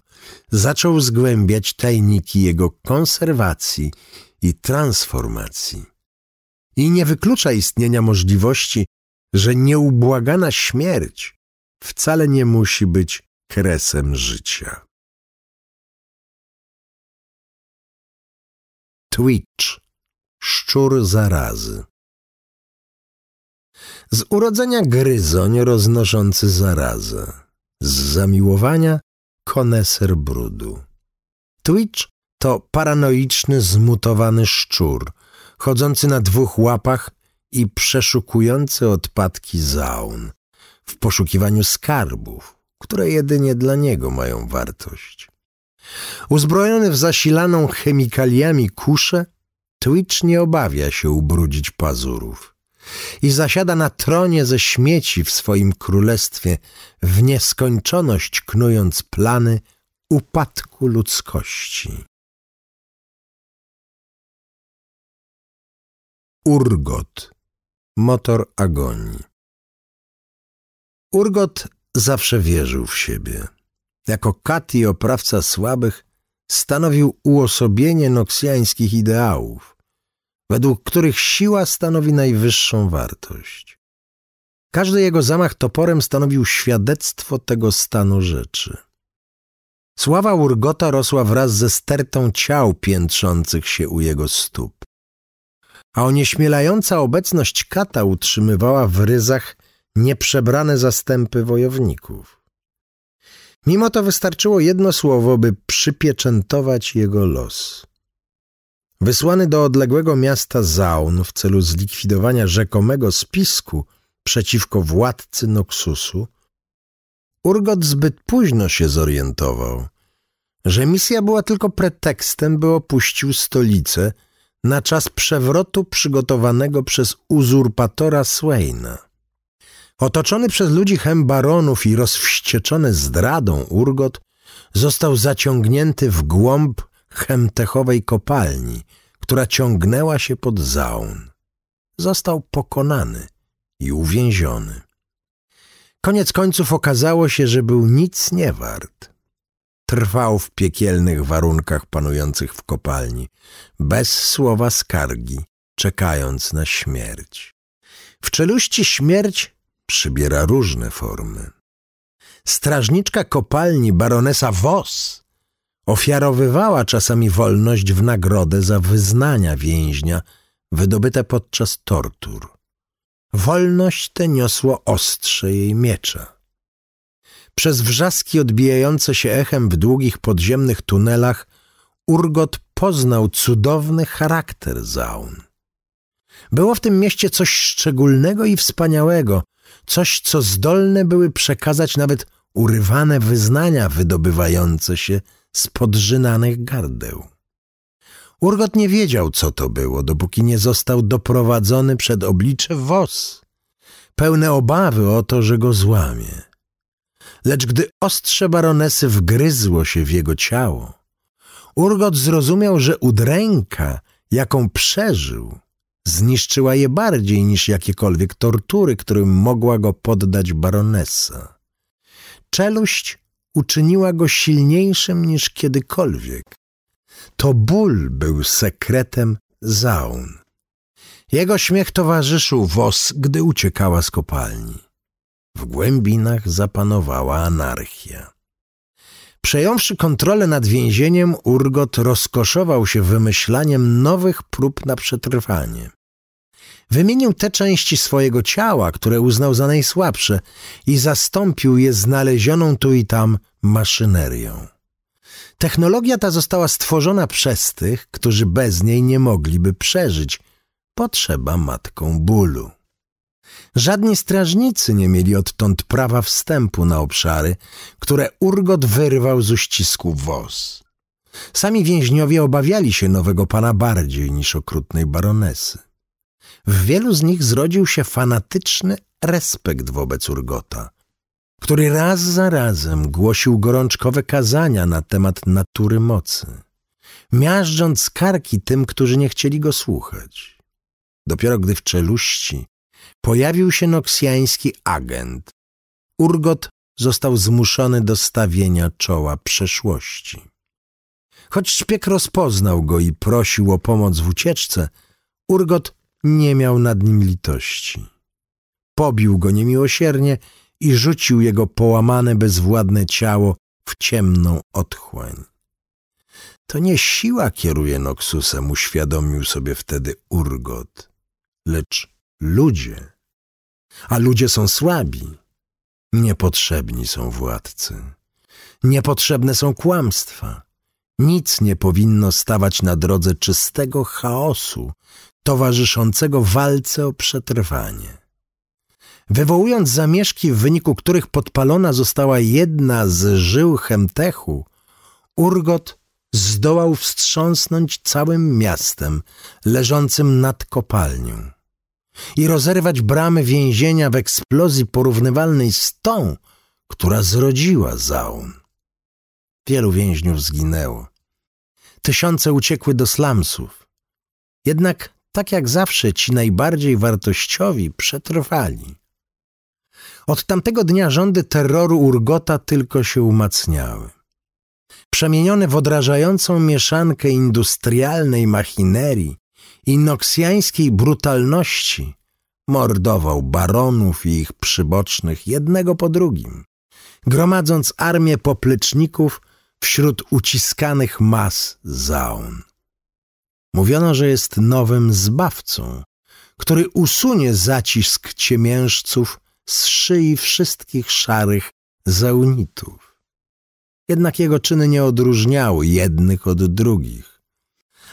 zaczął zgłębiać tajniki jego konserwacji i transformacji. I nie wyklucza istnienia możliwości, że nieubłagana śmierć wcale nie musi być kresem życia. Twitch Szczur zarazy Z urodzenia gryzoń roznoszący zarazę, z zamiłowania koneser brudu. Twitch to paranoiczny, zmutowany szczur, chodzący na dwóch łapach i przeszukujący odpadki zaun w poszukiwaniu skarbów, które jedynie dla niego mają wartość. Uzbrojony w zasilaną chemikaliami kuszę, Twitch nie obawia się ubrudzić pazurów i zasiada na tronie ze śmieci w swoim królestwie, w nieskończoność knując plany upadku ludzkości. Urgot Motor agonii Urgot zawsze wierzył w siebie. Jako kat i oprawca słabych stanowił uosobienie noksjańskich ideałów, według których siła stanowi najwyższą wartość. Każdy jego zamach toporem stanowił świadectwo tego stanu rzeczy. Sława Urgota rosła wraz ze stertą ciał piętrzących się u jego stóp. A onieśmielająca obecność kata utrzymywała w ryzach nieprzebrane zastępy wojowników. Mimo to wystarczyło jedno słowo, by przypieczętować jego los. Wysłany do odległego miasta Zaun w celu zlikwidowania rzekomego spisku przeciwko władcy Noxusu, Urgot zbyt późno się zorientował, że misja była tylko pretekstem, by opuścił stolicę na czas przewrotu przygotowanego przez uzurpatora Swaina. Otoczony przez ludzi hem baronów i rozwścieczony zdradą Urgot został zaciągnięty w głąb chemtechowej kopalni, która ciągnęła się pod zaun. Został pokonany i uwięziony. Koniec końców okazało się, że był nic nie wart. Trwał w piekielnych warunkach panujących w kopalni, bez słowa skargi, czekając na śmierć. W czeluści śmierć przybiera różne formy. Strażniczka kopalni baronesa Voss ofiarowywała czasami wolność w nagrodę za wyznania więźnia wydobyte podczas tortur. Wolność tę niosło ostrze jej miecza. Przez wrzaski odbijające się echem w długich podziemnych tunelach Urgot poznał cudowny charakter Zaun. Było w tym mieście coś szczególnego i wspaniałego, coś, co zdolne były przekazać nawet urywane wyznania wydobywające się z podrzynanych gardeł. Urgot nie wiedział, co to było, dopóki nie został doprowadzony przed oblicze woz, pełne obawy o to, że go złamie. Lecz gdy ostrze baronesy wgryzło się w jego ciało, Urgot zrozumiał, że udręka, jaką przeżył, zniszczyła je bardziej niż jakiekolwiek tortury, którym mogła go poddać baronesa. Czeluść uczyniła go silniejszym niż kiedykolwiek. To ból był sekretem Zaun. Jego śmiech towarzyszył Wos, gdy uciekała z kopalni. W głębinach zapanowała anarchia. Przejąwszy kontrolę nad więzieniem, Urgot rozkoszował się wymyślaniem nowych prób na przetrwanie. Wymienił te części swojego ciała, które uznał za najsłabsze i zastąpił je znalezioną tu i tam maszynerią. Technologia ta została stworzona przez tych, którzy bez niej nie mogliby przeżyć. Potrzeba matką bólu. Żadni strażnicy nie mieli odtąd prawa wstępu na obszary, które Urgot wyrwał z uścisku woz. Sami więźniowie obawiali się nowego pana bardziej niż okrutnej baronesy. W wielu z nich zrodził się fanatyczny respekt wobec Urgota, który raz za razem głosił gorączkowe kazania na temat natury mocy, miażdżąc karki tym, którzy nie chcieli go słuchać. Dopiero gdy w czeluści pojawił się noksjański agent, Urgot został zmuszony do stawienia czoła przeszłości. Choć szpieg rozpoznał go i prosił o pomoc w ucieczce, Urgot nie miał nad nim litości. Pobił go niemiłosiernie i rzucił jego połamane, bezwładne ciało w ciemną otchłań. To nie siła kieruje Noxusem, uświadomił sobie wtedy Urgot, lecz ludzie. A ludzie są słabi. Niepotrzebni są władcy. Niepotrzebne są kłamstwa. Nic nie powinno stawać na drodze czystego chaosu, towarzyszącego walce o przetrwanie. Wywołując zamieszki, w wyniku których podpalona została jedna z żył Chemtechu, Urgot zdołał wstrząsnąć całym miastem leżącym nad kopalnią i rozerwać bramy więzienia w eksplozji porównywalnej z tą, która zrodziła Zaun. Wielu więźniów zginęło. Tysiące uciekły do slumsów. Jednak tak jak zawsze ci najbardziej wartościowi przetrwali. Od tamtego dnia rządy terroru Urgota tylko się umacniały. Przemienione w odrażającą mieszankę industrialnej machinerii i noksjańskiej brutalności, mordował baronów i ich przybocznych jednego po drugim, gromadząc armię popleczników wśród uciskanych mas zaun. Mówiono, że jest nowym zbawcą, który usunie zacisk ciemiężców z szyi wszystkich szarych zaunitów. Jednak jego czyny nie odróżniały jednych od drugich,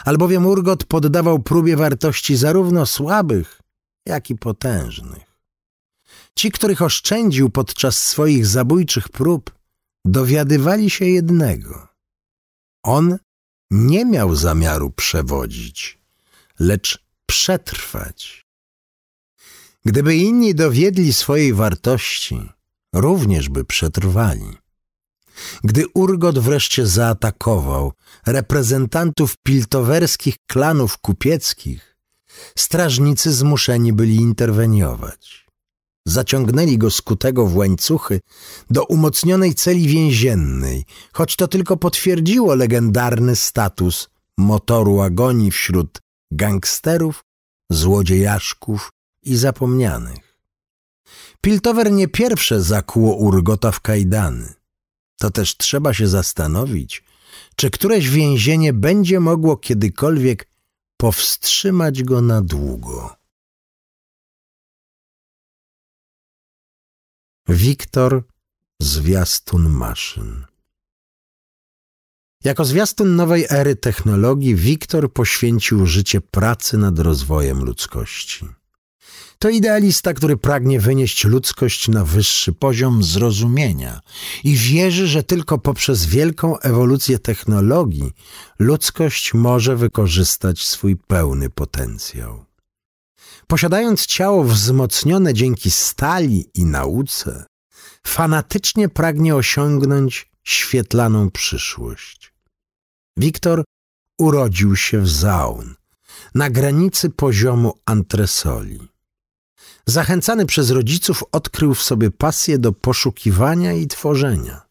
albowiem Urgot poddawał próbie wartości zarówno słabych, jak i potężnych. Ci, których oszczędził podczas swoich zabójczych prób, dowiadywali się jednego. On nie miał zamiaru przewodzić, lecz przetrwać. Gdyby inni dowiedli swojej wartości, również by przetrwali. Gdy Urgot wreszcie zaatakował reprezentantów piltowerskich klanów kupieckich, strażnicy zmuszeni byli interweniować. Zaciągnęli go skutego w łańcuchy do umocnionej celi więziennej, choć to tylko potwierdziło legendarny status motoru agonii wśród gangsterów, złodziejaszków i zapomnianych. Piltover nie pierwsze zakuło Urgota w kajdany. To też trzeba się zastanowić, czy któreś więzienie będzie mogło kiedykolwiek powstrzymać go na długo. Wiktor Zwiastun Maszyn Jako zwiastun nowej ery technologii Wiktor poświęcił życie pracy nad rozwojem ludzkości. To idealista, który pragnie wynieść ludzkość na wyższy poziom zrozumienia i wierzy, że tylko poprzez wielką ewolucję technologii ludzkość może wykorzystać swój pełny potencjał. Posiadając ciało wzmocnione dzięki stali i nauce, fanatycznie pragnie osiągnąć świetlaną przyszłość. Wiktor urodził się w Zaun, na granicy poziomu antresoli. Zachęcany przez rodziców odkrył w sobie pasję do poszukiwania i tworzenia.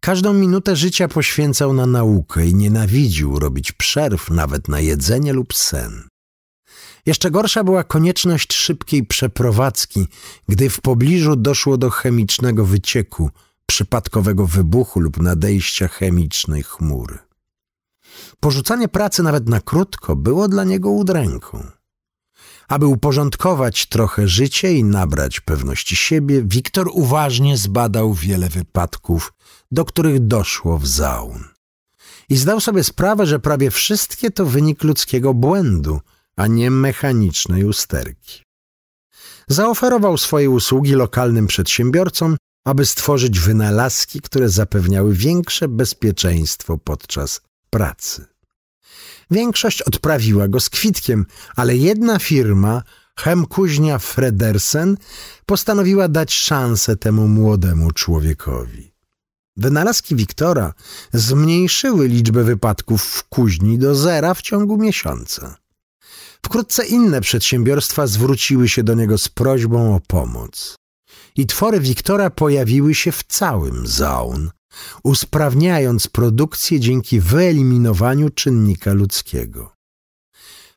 Każdą minutę życia poświęcał na naukę i nienawidził robić przerw nawet na jedzenie lub sen. Jeszcze gorsza była konieczność szybkiej przeprowadzki, gdy w pobliżu doszło do chemicznego wycieku, przypadkowego wybuchu lub nadejścia chemicznej chmury. Porzucanie pracy nawet na krótko było dla niego udręką. Aby uporządkować trochę życie i nabrać pewności siebie, Wiktor uważnie zbadał wiele wypadków, do których doszło w Zaun. I zdał sobie sprawę, że prawie wszystkie to wynik ludzkiego błędu, a nie mechanicznej usterki. Zaoferował swoje usługi lokalnym przedsiębiorcom, aby stworzyć wynalazki, które zapewniały większe bezpieczeństwo podczas pracy. Większość odprawiła go z kwitkiem, ale jedna firma, Hemkuźnia Fredersen, postanowiła dać szansę temu młodemu człowiekowi. Wynalazki Wiktora zmniejszyły liczbę wypadków w kuźni do zera w ciągu miesiąca. Wkrótce inne przedsiębiorstwa zwróciły się do niego z prośbą o pomoc. I twory Wiktora pojawiły się w całym Zaun, usprawniając produkcję dzięki wyeliminowaniu czynnika ludzkiego.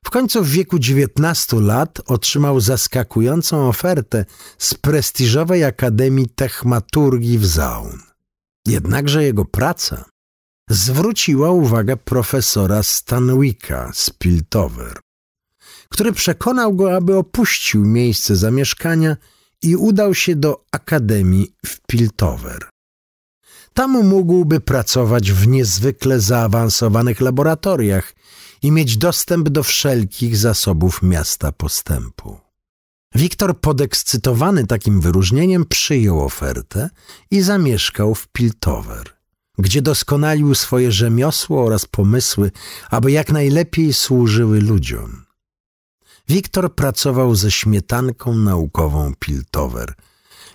W końcu w wieku 19 lat otrzymał zaskakującą ofertę z prestiżowej Akademii Techmaturgii w Zaun. Jednakże jego praca zwróciła uwagę profesora Stanwicka z Piltover, który przekonał go, aby opuścił miejsce zamieszkania i udał się do Akademii w Piltover. Tam mógłby pracować w niezwykle zaawansowanych laboratoriach i mieć dostęp do wszelkich zasobów miasta postępu. Wiktor, podekscytowany takim wyróżnieniem, przyjął ofertę i zamieszkał w Piltover, gdzie doskonalił swoje rzemiosło oraz pomysły, aby jak najlepiej służyły ludziom. Wiktor pracował ze śmietanką naukową Piltover,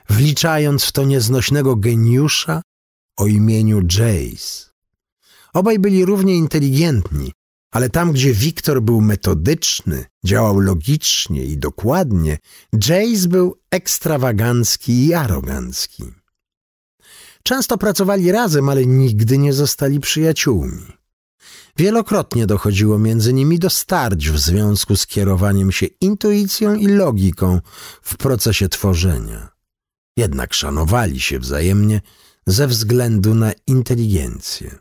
wliczając w to nieznośnego geniusza o imieniu Jace. Obaj byli równie inteligentni, ale tam, gdzie Wiktor był metodyczny, działał logicznie i dokładnie, Jace był ekstrawagancki i arogancki. Często pracowali razem, ale nigdy nie zostali przyjaciółmi. Wielokrotnie dochodziło między nimi do starć w związku z kierowaniem się intuicją i logiką w procesie tworzenia. Jednak szanowali się wzajemnie ze względu na inteligencję.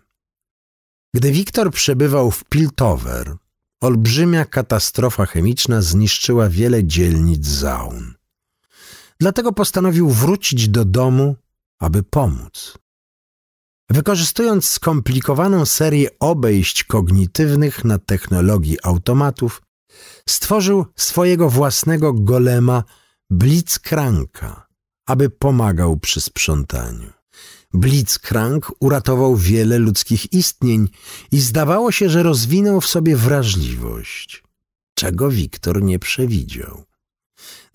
Gdy Wiktor przebywał w Piltover, olbrzymia katastrofa chemiczna zniszczyła wiele dzielnic Zaun. Dlatego postanowił wrócić do domu, aby pomóc. Wykorzystując skomplikowaną serię obejść kognitywnych na technologii automatów, stworzył swojego własnego golema Blitzcranka, aby pomagał przy sprzątaniu. Blitzcrank uratował wiele ludzkich istnień i zdawało się, że rozwinął w sobie wrażliwość, czego Wiktor nie przewidział.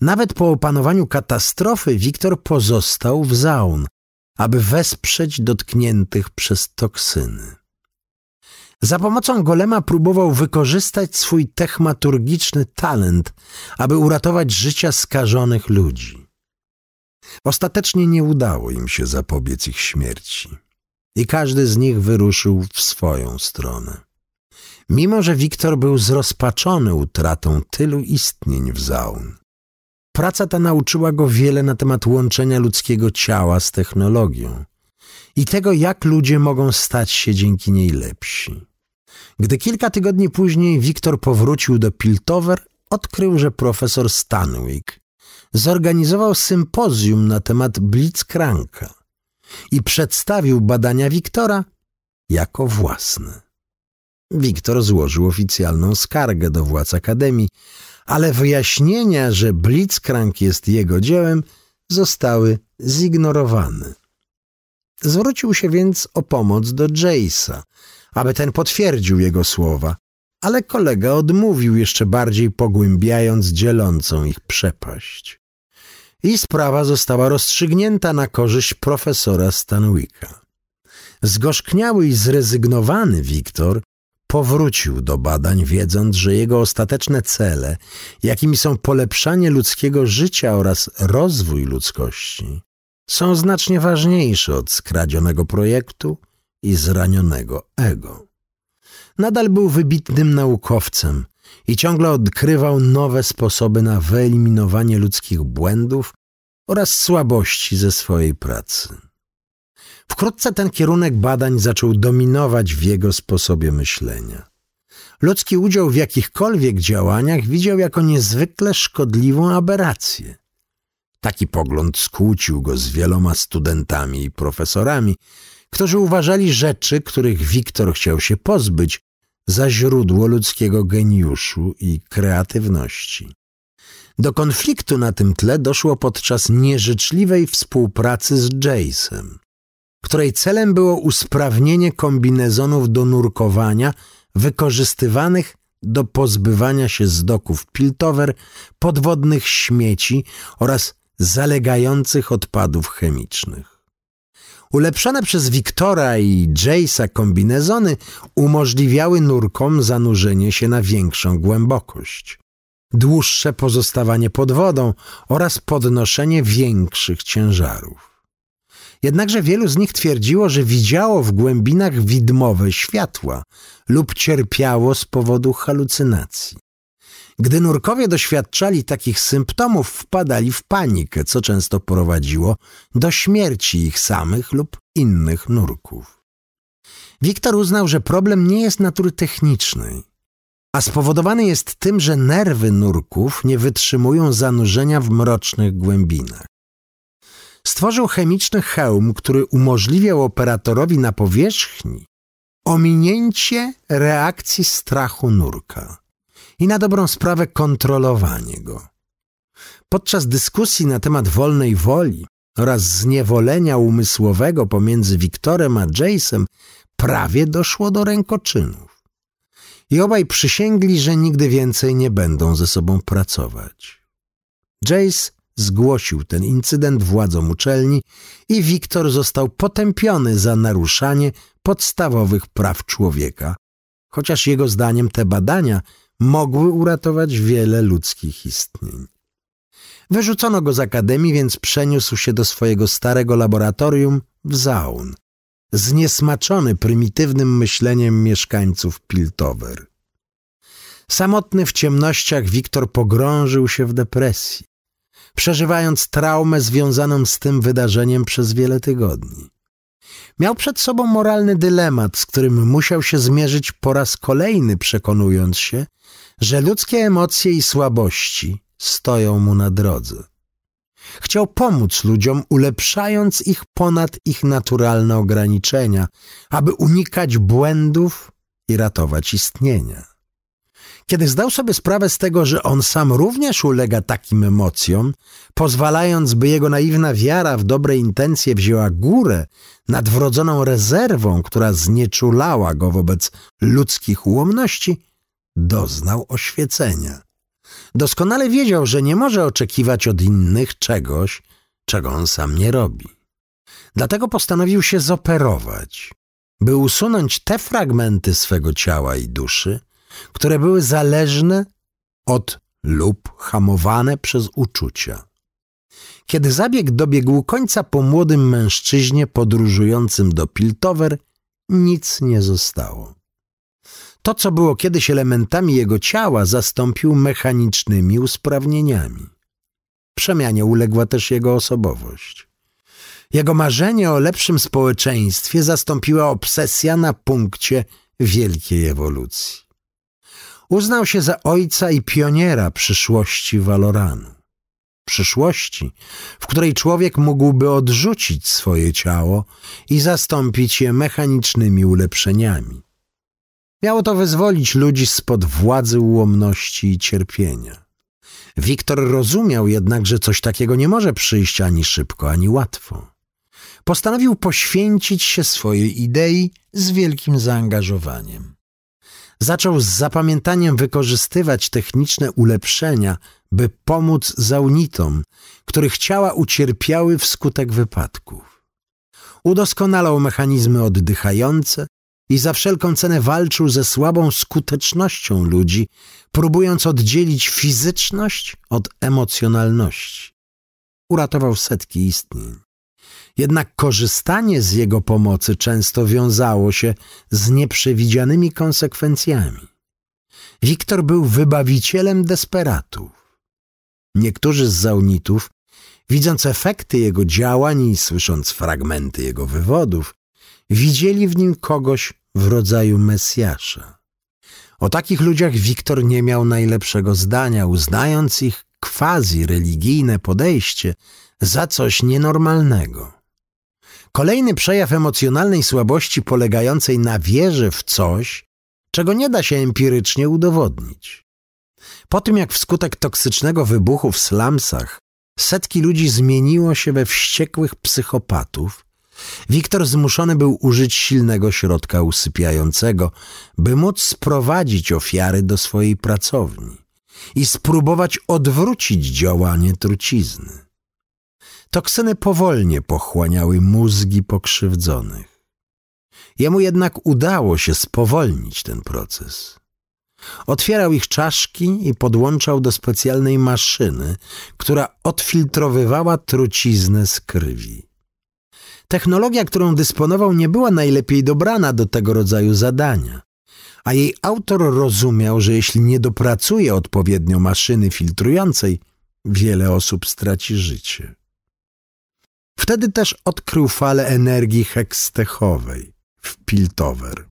Nawet po opanowaniu katastrofy Wiktor pozostał w zaun, aby wesprzeć dotkniętych przez toksyny. Za pomocą golema próbował wykorzystać swój techmaturgiczny talent, aby uratować życia skażonych ludzi. Ostatecznie nie udało im się zapobiec ich śmierci i każdy z nich wyruszył w swoją stronę. Mimo, że Wiktor był zrozpaczony utratą tylu istnień w Zaun, praca ta nauczyła go wiele na temat łączenia ludzkiego ciała z technologią i tego, jak ludzie mogą stać się dzięki niej lepsi. Gdy kilka tygodni później Wiktor powrócił do Piltover, odkrył, że profesor Stanwyck zorganizował sympozjum na temat Blitzcranka i przedstawił badania Wiktora jako własne. Wiktor złożył oficjalną skargę do władz Akademii, ale wyjaśnienia, że Blitzcrank jest jego dziełem, zostały zignorowane. Zwrócił się więc o pomoc do Jace'a, aby ten potwierdził jego słowa, ale kolega odmówił jeszcze bardziej pogłębiając dzielącą ich przepaść. I sprawa została rozstrzygnięta na korzyść profesora Stanwicka. Zgorzkniały i zrezygnowany Wiktor powrócił do badań, wiedząc, że jego ostateczne cele, jakimi są polepszanie ludzkiego życia oraz rozwój ludzkości, są znacznie ważniejsze od skradzionego projektu i zranionego ego. Nadal był wybitnym naukowcem i ciągle odkrywał nowe sposoby na wyeliminowanie ludzkich błędów oraz słabości ze swojej pracy. Wkrótce ten kierunek badań zaczął dominować w jego sposobie myślenia. Ludzki udział w jakichkolwiek działaniach widział jako niezwykle szkodliwą aberrację. Taki pogląd skłócił go z wieloma studentami i profesorami, którzy uważali rzeczy, których Wiktor chciał się pozbyć, za źródło ludzkiego geniuszu i kreatywności. Do konfliktu na tym tle doszło podczas nieżyczliwej współpracy z Jace'em, której celem było usprawnienie kombinezonów do nurkowania wykorzystywanych do pozbywania się z doków Piltover, podwodnych śmieci oraz zalegających odpadów chemicznych. Ulepszone przez Wiktora i Jace'a kombinezony umożliwiały nurkom zanurzenie się na większą głębokość, dłuższe pozostawanie pod wodą oraz podnoszenie większych ciężarów. Jednakże wielu z nich twierdziło, że widziało w głębinach widmowe światła lub cierpiało z powodu halucynacji. Gdy nurkowie doświadczali takich symptomów, wpadali w panikę, co często prowadziło do śmierci ich samych lub innych nurków. Wiktor uznał, że problem nie jest natury technicznej, a spowodowany jest tym, że nerwy nurków nie wytrzymują zanurzenia w mrocznych głębinach. Stworzył chemiczny hełm, który umożliwiał operatorowi na powierzchni ominięcie reakcji strachu nurka i na dobrą sprawę kontrolowanie go. Podczas dyskusji na temat wolnej woli oraz zniewolenia umysłowego pomiędzy Wiktorem a Jace'em prawie doszło do rękoczynów. I obaj przysięgli, że nigdy więcej nie będą ze sobą pracować. Jace zgłosił ten incydent władzom uczelni i Wiktor został potępiony za naruszanie podstawowych praw człowieka, chociaż jego zdaniem te badania mogły uratować wiele ludzkich istnień. Wyrzucono go z akademii, więc przeniósł się do swojego starego laboratorium w Zaun, zniesmaczony prymitywnym myśleniem mieszkańców Piltover. Samotny w ciemnościach Wiktor pogrążył się w depresji, przeżywając traumę związaną z tym wydarzeniem przez wiele tygodni. Miał przed sobą moralny dylemat, z którym musiał się zmierzyć po raz kolejny, przekonując się, że ludzkie emocje i słabości stoją mu na drodze. Chciał pomóc ludziom, ulepszając ich ponad ich naturalne ograniczenia, aby unikać błędów i ratować istnienia. Kiedy zdał sobie sprawę z tego, że on sam również ulega takim emocjom, pozwalając, by jego naiwna wiara w dobre intencje wzięła górę nad wrodzoną rezerwą, która znieczulała go wobec ludzkich ułomności, doznał oświecenia. Doskonale wiedział, że nie może oczekiwać od innych czegoś, czego on sam nie robi. Dlatego postanowił się zoperować, by usunąć te fragmenty swego ciała i duszy, które były zależne od lub hamowane przez uczucia. Kiedy zabieg dobiegł końca po młodym mężczyźnie podróżującym do Piltover, nic nie zostało. To, co było kiedyś elementami jego ciała, zastąpił mechanicznymi usprawnieniami. Przemianie uległa też jego osobowość. Jego marzenie o lepszym społeczeństwie zastąpiła obsesja na punkcie wielkiej ewolucji. Uznał się za ojca i pioniera przyszłości Valoranu. Przyszłości, w której człowiek mógłby odrzucić swoje ciało i zastąpić je mechanicznymi ulepszeniami. Miało to wyzwolić ludzi spod władzy ułomności i cierpienia. Wiktor rozumiał jednak, że coś takiego nie może przyjść ani szybko, ani łatwo. Postanowił poświęcić się swojej idei z wielkim zaangażowaniem. Zaczął z zapamiętaniem wykorzystywać techniczne ulepszenia, by pomóc zaunitom, których ciała ucierpiały wskutek wypadków. Udoskonalał mechanizmy oddychające i za wszelką cenę walczył ze słabą skutecznością ludzi, próbując oddzielić fizyczność od emocjonalności. Uratował setki istnień. Jednak korzystanie z jego pomocy często wiązało się z nieprzewidzianymi konsekwencjami. Wiktor był wybawicielem desperatów. Niektórzy z zaunitów, widząc efekty jego działań i słysząc fragmenty jego wywodów, widzieli w nim kogoś w rodzaju Mesjasza. O takich ludziach Wiktor nie miał najlepszego zdania, uznając ich quasi-religijne podejście za coś nienormalnego. Kolejny przejaw emocjonalnej słabości polegającej na wierze w coś, czego nie da się empirycznie udowodnić. Po tym jak wskutek toksycznego wybuchu w slumsach setki ludzi zmieniło się we wściekłych psychopatów, Wiktor zmuszony był użyć silnego środka usypiającego, by móc sprowadzić ofiary do swojej pracowni i spróbować odwrócić działanie trucizny. Toksyny powolnie pochłaniały mózgi pokrzywdzonych. Jemu jednak udało się spowolnić ten proces. Otwierał ich czaszki i podłączał do specjalnej maszyny, która odfiltrowywała truciznę z krwi. Technologia, którą dysponował, nie była najlepiej dobrana do tego rodzaju zadania, a jej autor rozumiał, że jeśli nie dopracuje odpowiednio maszyny filtrującej, wiele osób straci życie. Wtedy też odkrył falę energii hekstechowej w Piltover.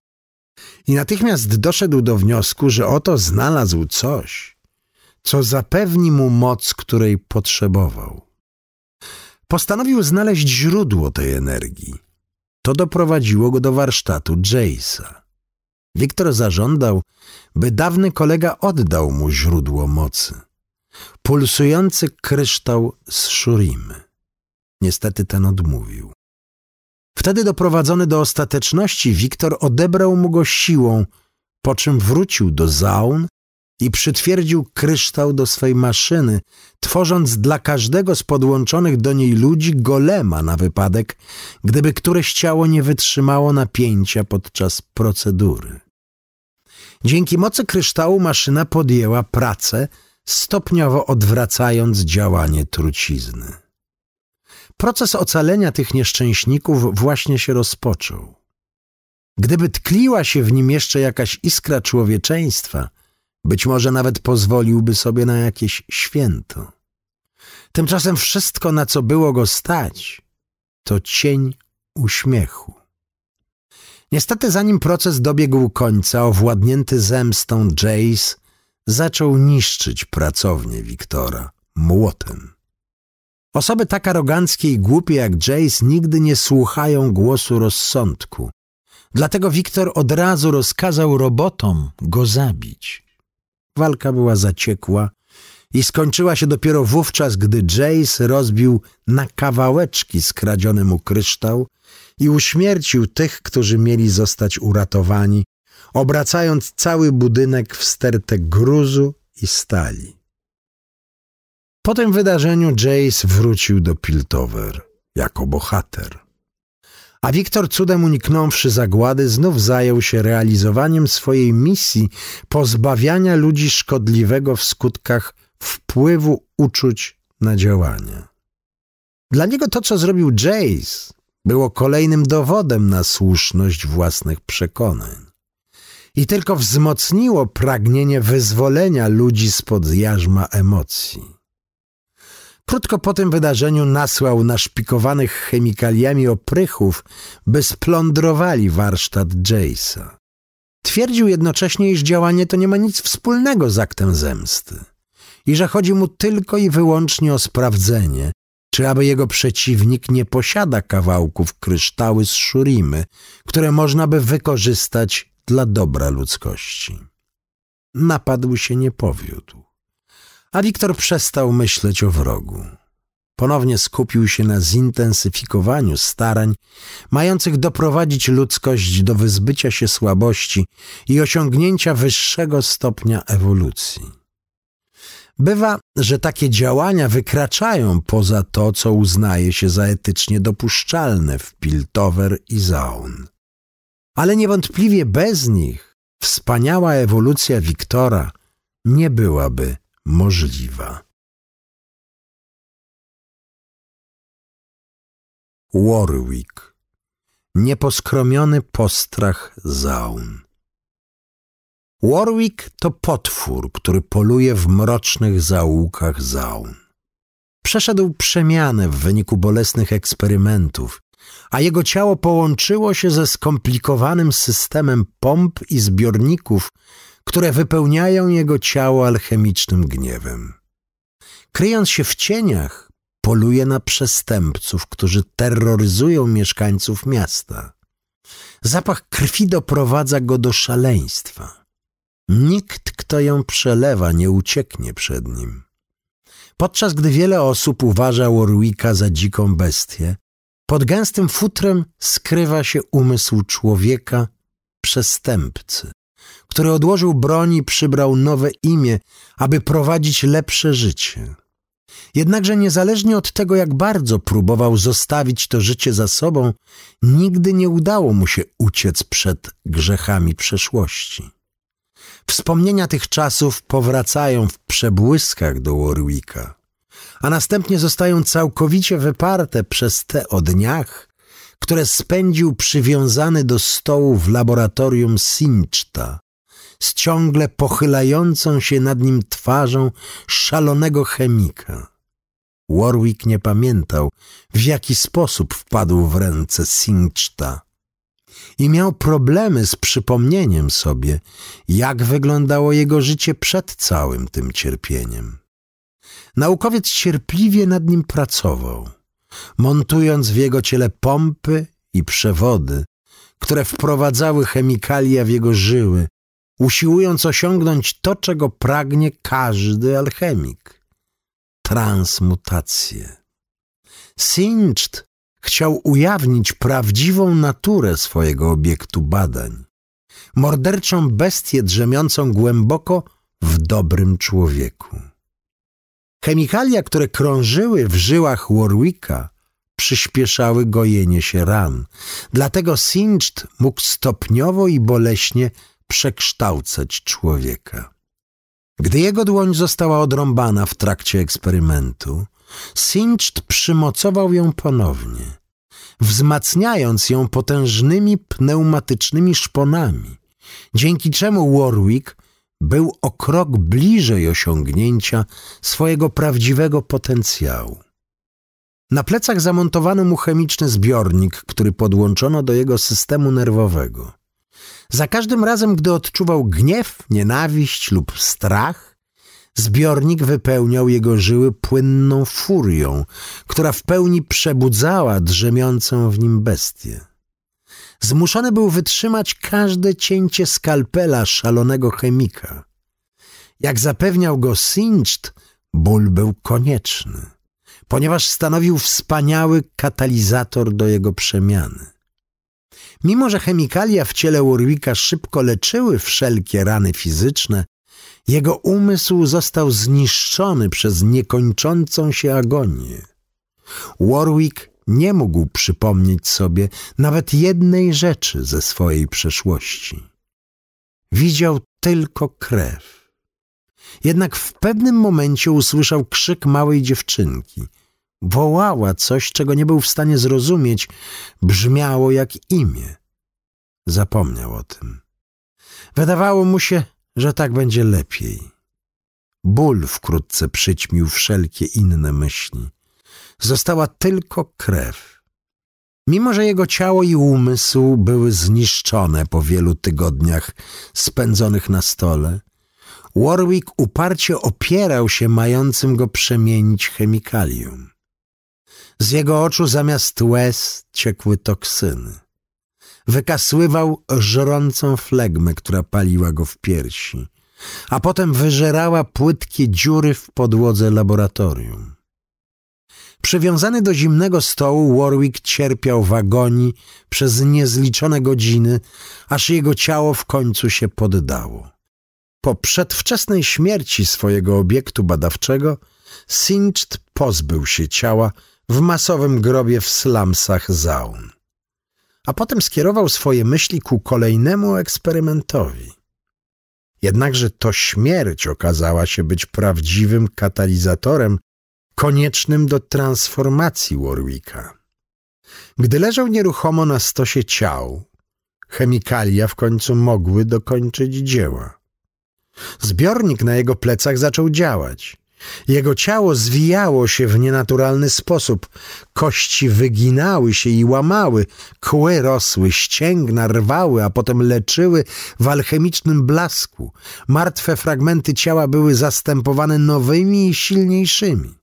I natychmiast doszedł do wniosku, że oto znalazł coś, co zapewni mu moc, której potrzebował. Postanowił znaleźć źródło tej energii. To doprowadziło go do warsztatu Jace'a. Wiktor zażądał, by dawny kolega oddał mu źródło mocy. Pulsujący kryształ z Shurimy. Niestety ten odmówił. Wtedy doprowadzony do ostateczności, Wiktor odebrał mu go siłą, po czym wrócił do zaun i przytwierdził kryształ do swej maszyny, tworząc dla każdego z podłączonych do niej ludzi golema na wypadek, gdyby któreś ciało nie wytrzymało napięcia podczas procedury. Dzięki mocy kryształu maszyna podjęła pracę, stopniowo odwracając działanie trucizny. Proces ocalenia tych nieszczęśników właśnie się rozpoczął. Gdyby tkliła się w nim jeszcze jakaś iskra człowieczeństwa, być może nawet pozwoliłby sobie na jakieś święto. Tymczasem wszystko, na co było go stać, to cień uśmiechu. Niestety, zanim proces dobiegł końca, owładnięty zemstą Jace zaczął niszczyć pracownię Wiktora młotem. Osoby tak aroganckie i głupie jak Jace nigdy nie słuchają głosu rozsądku. Dlatego Wiktor od razu rozkazał robotom go zabić. Walka była zaciekła i skończyła się dopiero wówczas, gdy Jace rozbił na kawałeczki skradziony mu kryształ i uśmiercił tych, którzy mieli zostać uratowani, obracając cały budynek w stertę gruzu i stali. Po tym wydarzeniu Jace wrócił do Piltover jako bohater. A Wiktor cudem uniknąwszy zagłady znów zajął się realizowaniem swojej misji pozbawiania ludzi szkodliwego w skutkach wpływu uczuć na działanie. Dla niego to, co zrobił Jace, było kolejnym dowodem na słuszność własnych przekonań i tylko wzmocniło pragnienie wyzwolenia ludzi spod jarzma emocji. Krótko po tym wydarzeniu nasłał naszpikowanych chemikaliami oprychów, by splądrowali warsztat Jace'a. Twierdził jednocześnie, iż działanie to nie ma nic wspólnego z aktem zemsty i że chodzi mu tylko i wyłącznie o sprawdzenie, czy aby jego przeciwnik nie posiada kawałków kryształy z szurimy, które można by wykorzystać dla dobra ludzkości. Napadł się nie powiódł A Wiktor przestał myśleć o wrogu. Ponownie skupił się na zintensyfikowaniu starań mających doprowadzić ludzkość do wyzbycia się słabości i osiągnięcia wyższego stopnia ewolucji. Bywa, że takie działania wykraczają poza to, co uznaje się za etycznie dopuszczalne w Piltover i Zaun. Ale niewątpliwie bez nich wspaniała ewolucja Wiktora nie byłaby możliwa. Warwick Nieposkromiony postrach Zaun Warwick to potwór, który poluje w mrocznych zaułkach zaun. Przeszedł przemianę w wyniku bolesnych eksperymentów, a jego ciało połączyło się ze skomplikowanym systemem pomp i zbiorników, które wypełniają jego ciało alchemicznym gniewem. Kryjąc się w cieniach, poluje na przestępców, którzy terroryzują mieszkańców miasta. Zapach krwi doprowadza go do szaleństwa. Nikt, kto ją przelewa, nie ucieknie przed nim. Podczas gdy wiele osób uważa Warwicka za dziką bestię, pod gęstym futrem skrywa się umysł człowieka, przestępcy, który odłożył broń i przybrał nowe imię, aby prowadzić lepsze życie. Jednakże niezależnie od tego, jak bardzo próbował zostawić to życie za sobą, nigdy nie udało mu się uciec przed grzechami przeszłości. Wspomnienia tych czasów powracają w przebłyskach do Warwicka, a następnie zostają całkowicie wyparte przez te o dniach, które spędził przywiązany do stołu w laboratorium Sinchta, z ciągle pochylającą się nad nim twarzą szalonego chemika. Warwick nie pamiętał, w jaki sposób wpadł w ręce Sinchta i miał problemy z przypomnieniem sobie, jak wyglądało jego życie przed całym tym cierpieniem. Naukowiec cierpliwie nad nim pracował, montując w jego ciele pompy i przewody, które wprowadzały chemikalia w jego żyły, usiłując osiągnąć to, czego pragnie każdy alchemik transmutację. Sincht chciał ujawnić prawdziwą naturę swojego obiektu badań. Morderczą bestię drzemiącą głęboko w dobrym człowieku. Chemikalia, które krążyły w żyłach Warwicka, przyspieszały gojenie się ran. Dlatego Sincht mógł stopniowo i boleśnie przekształcać człowieka. Gdy jego dłoń została odrąbana w trakcie eksperymentu, Sincht przymocował ją ponownie, wzmacniając ją potężnymi pneumatycznymi szponami, dzięki czemu Warwick był o krok bliżej osiągnięcia swojego prawdziwego potencjału. Na plecach zamontowano mu chemiczny zbiornik, który podłączono do jego systemu nerwowego. Za każdym razem, gdy odczuwał gniew, nienawiść lub strach, Zbiornik wypełniał jego żyły płynną furią, która w pełni przebudzała drzemiącą w nim bestię. Zmuszony był wytrzymać każde cięcie skalpela szalonego chemika. Jak zapewniał go Sincht, ból był konieczny, ponieważ stanowił wspaniały katalizator do jego przemiany. Mimo, że chemikalia w ciele Warwicka szybko leczyły wszelkie rany fizyczne, jego umysł został zniszczony przez niekończącą się agonię. Warwick nie mógł przypomnieć sobie nawet jednej rzeczy ze swojej przeszłości. Widział tylko krew. Jednak w pewnym momencie usłyszał krzyk małej dziewczynki. Wołała coś, czego nie był w stanie zrozumieć. Brzmiało jak imię. Zapomniał o tym. Wydawało mu się, że tak będzie lepiej. Ból wkrótce przyćmił wszelkie inne myśli. Została tylko krew. Mimo, że jego ciało i umysł były zniszczone po wielu tygodniach spędzonych na stole, Warwick uparcie opierał się mającym go przemienić chemikalium. Z jego oczu zamiast łez ciekły toksyny wykasływał żrącą flegmę, która paliła go w piersi, a potem wyżerała płytkie dziury w podłodze laboratorium. Przywiązany do zimnego stołu, Warwick cierpiał w agonii przez niezliczone godziny, aż jego ciało w końcu się poddało. Po przedwczesnej śmierci swojego obiektu badawczego, Singed pozbył się ciała w masowym grobie w slumsach Zaun. A potem skierował swoje myśli ku kolejnemu eksperymentowi. Jednakże to śmierć okazała się być prawdziwym katalizatorem koniecznym do transformacji Warwicka. Gdy leżał nieruchomo na stosie ciał, chemikalia w końcu mogły dokończyć dzieła. Zbiornik na jego plecach zaczął działać. Jego ciało zwijało się w nienaturalny sposób. Kości wyginały się i łamały, kły rosły, ścięgna rwały, a potem leczyły w alchemicznym blasku. Martwe fragmenty ciała były zastępowane nowymi i silniejszymi.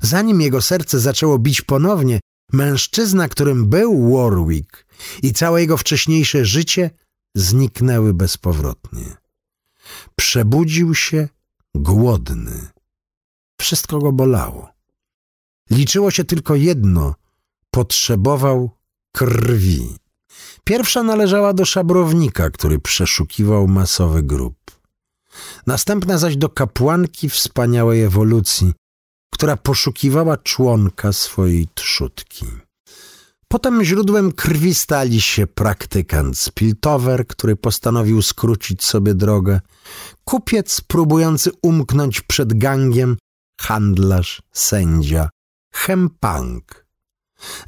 Zanim jego serce zaczęło bić ponownie, mężczyzna, którym był Warwick i całe jego wcześniejsze życie zniknęły bezpowrotnie. Przebudził się głodny. Wszystko go bolało. Liczyło się tylko jedno potrzebował krwi. Pierwsza należała do szabrownika, który przeszukiwał masowy grób. Następna zaś do kapłanki wspaniałej ewolucji, która poszukiwała członka swojej trzutki. Potem źródłem krwi stali się praktykant Spiltover, który postanowił skrócić sobie drogę, kupiec próbujący umknąć przed gangiem, handlarz, sędzia, Hempang.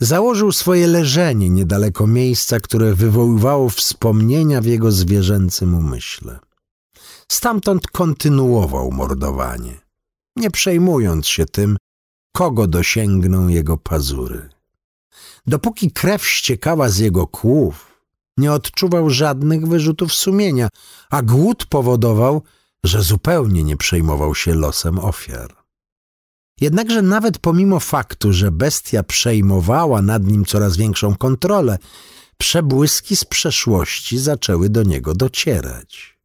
Założył swoje leżenie niedaleko miejsca, które wywoływało wspomnienia w jego zwierzęcym umyśle. Stamtąd kontynuował mordowanie nie przejmując się tym, kogo dosięgną jego pazury. Dopóki krew ściekała z jego kłów, nie odczuwał żadnych wyrzutów sumienia, a głód powodował, że zupełnie nie przejmował się losem ofiar. Jednakże nawet pomimo faktu, że bestia przejmowała nad nim coraz większą kontrolę, przebłyski z przeszłości zaczęły do niego docierać.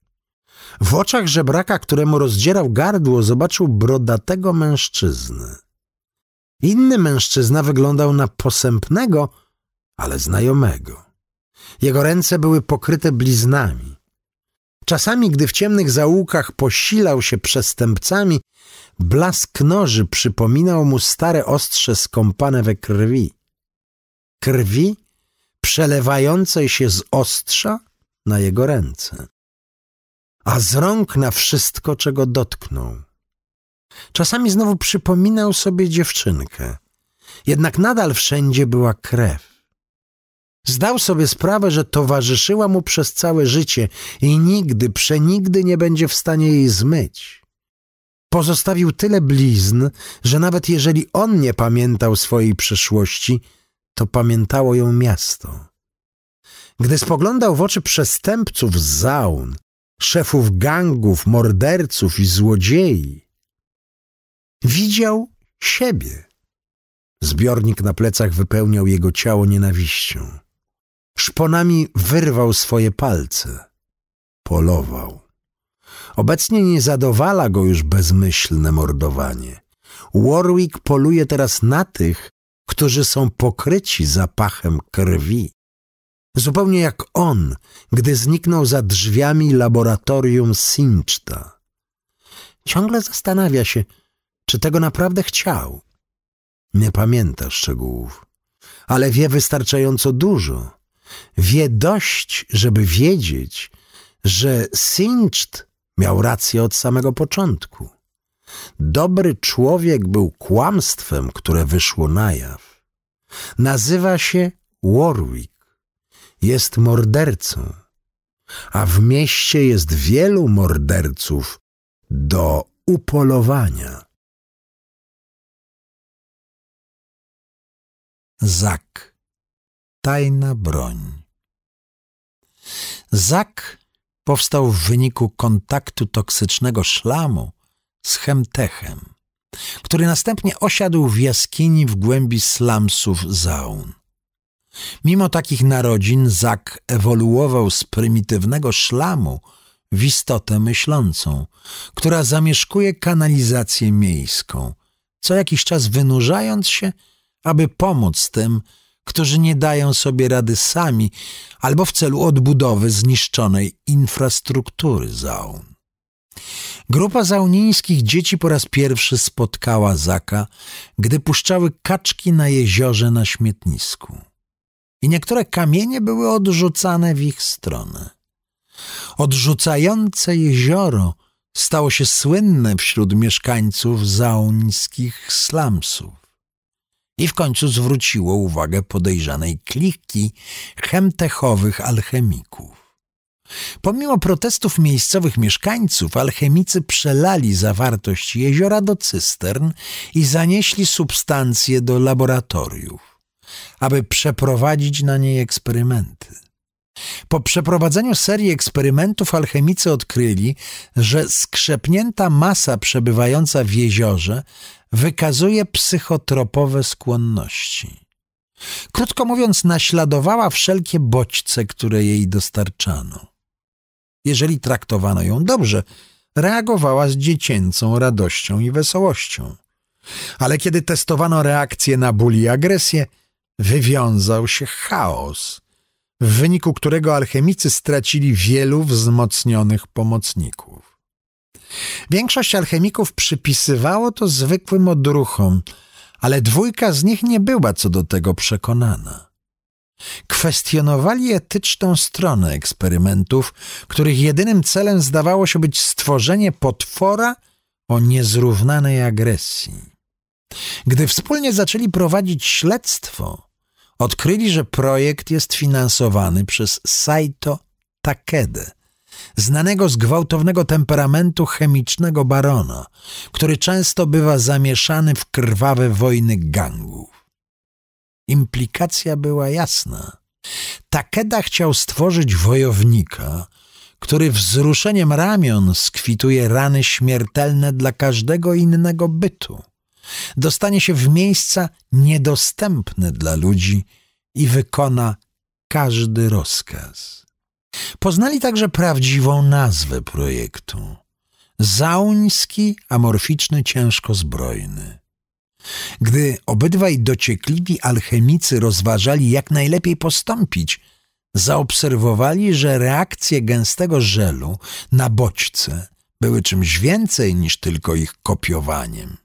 W oczach żebraka, któremu rozdzierał gardło, zobaczył brodatego mężczyznę. Inny mężczyzna wyglądał na posępnego, ale znajomego. Jego ręce były pokryte bliznami. Czasami, gdy w ciemnych zaułkach posilał się przestępcami, blask noży przypominał mu stare ostrze skąpane we krwi. Krwi przelewającej się z ostrza na jego ręce a z rąk na wszystko, czego dotknął. Czasami znowu przypominał sobie dziewczynkę, jednak nadal wszędzie była krew. Zdał sobie sprawę, że towarzyszyła mu przez całe życie i nigdy, przenigdy nie będzie w stanie jej zmyć. Pozostawił tyle blizn, że nawet jeżeli on nie pamiętał swojej przeszłości, to pamiętało ją miasto. Gdy spoglądał w oczy przestępców z zaun, szefów gangów, morderców i złodziei. Widział siebie. Zbiornik na plecach wypełniał jego ciało nienawiścią. Szponami wyrwał swoje palce. Polował. Obecnie nie zadowala go już bezmyślne mordowanie. Warwick poluje teraz na tych, którzy są pokryci zapachem krwi. Zupełnie jak on, gdy zniknął za drzwiami laboratorium Sinchta. Ciągle zastanawia się, czy tego naprawdę chciał. Nie pamięta szczegółów, ale wie wystarczająco dużo. Wie dość, żeby wiedzieć, że Sincht miał rację od samego początku. Dobry człowiek był kłamstwem, które wyszło na jaw. Nazywa się Warwick jest mordercą, a w mieście jest wielu morderców do upolowania. Zak. Tajna broń. Zak powstał w wyniku kontaktu toksycznego szlamu z chemtechem, który następnie osiadł w jaskini w głębi slumsów Zaun. Mimo takich narodzin Zak ewoluował z prymitywnego szlamu w istotę myślącą, która zamieszkuje kanalizację miejską, co jakiś czas wynurzając się, aby pomóc tym, którzy nie dają sobie rady sami albo w celu odbudowy zniszczonej infrastruktury zaun. Grupa zaunińskich dzieci po raz pierwszy spotkała Zaka, gdy puszczały kaczki na jeziorze na śmietnisku. I niektóre kamienie były odrzucane w ich stronę. Odrzucające jezioro stało się słynne wśród mieszkańców zauńskich slumsów i w końcu zwróciło uwagę podejrzanej kliki chemtechowych alchemików. Pomimo protestów miejscowych mieszkańców, alchemicy przelali zawartość jeziora do cystern i zanieśli substancje do laboratoriów, aby przeprowadzić na niej eksperymenty. Po przeprowadzeniu serii eksperymentów alchemicy odkryli, że skrzepnięta masa przebywająca w jeziorze wykazuje psychotropowe skłonności. Krótko mówiąc, naśladowała wszelkie bodźce, które jej dostarczano. Jeżeli traktowano ją dobrze, reagowała z dziecięcą radością i wesołością. Ale kiedy testowano reakcję na ból i agresję, wywiązał się chaos, w wyniku którego alchemicy stracili wielu wzmocnionych pomocników. Większość alchemików przypisywało to zwykłym odruchom, ale dwójka z nich nie była co do tego przekonana. Kwestionowali etyczną stronę eksperymentów, których jedynym celem zdawało się być stworzenie potwora o niezrównanej agresji. Gdy wspólnie zaczęli prowadzić śledztwo, odkryli, że projekt jest finansowany przez Saito Takede, znanego z gwałtownego temperamentu chemicznego barona, który często bywa zamieszany w krwawe wojny gangów. Implikacja była jasna. Takeda chciał stworzyć wojownika, który wzruszeniem ramion skwituje rany śmiertelne dla każdego innego bytu. Dostanie się w miejsca niedostępne dla ludzi i wykona każdy rozkaz. Poznali także prawdziwą nazwę projektu. Zauński amorficzny ciężkozbrojny. Gdy obydwaj dociekliwi alchemicy rozważali, jak najlepiej postąpić, zaobserwowali, że reakcje gęstego żelu na bodźce były czymś więcej niż tylko ich kopiowaniem.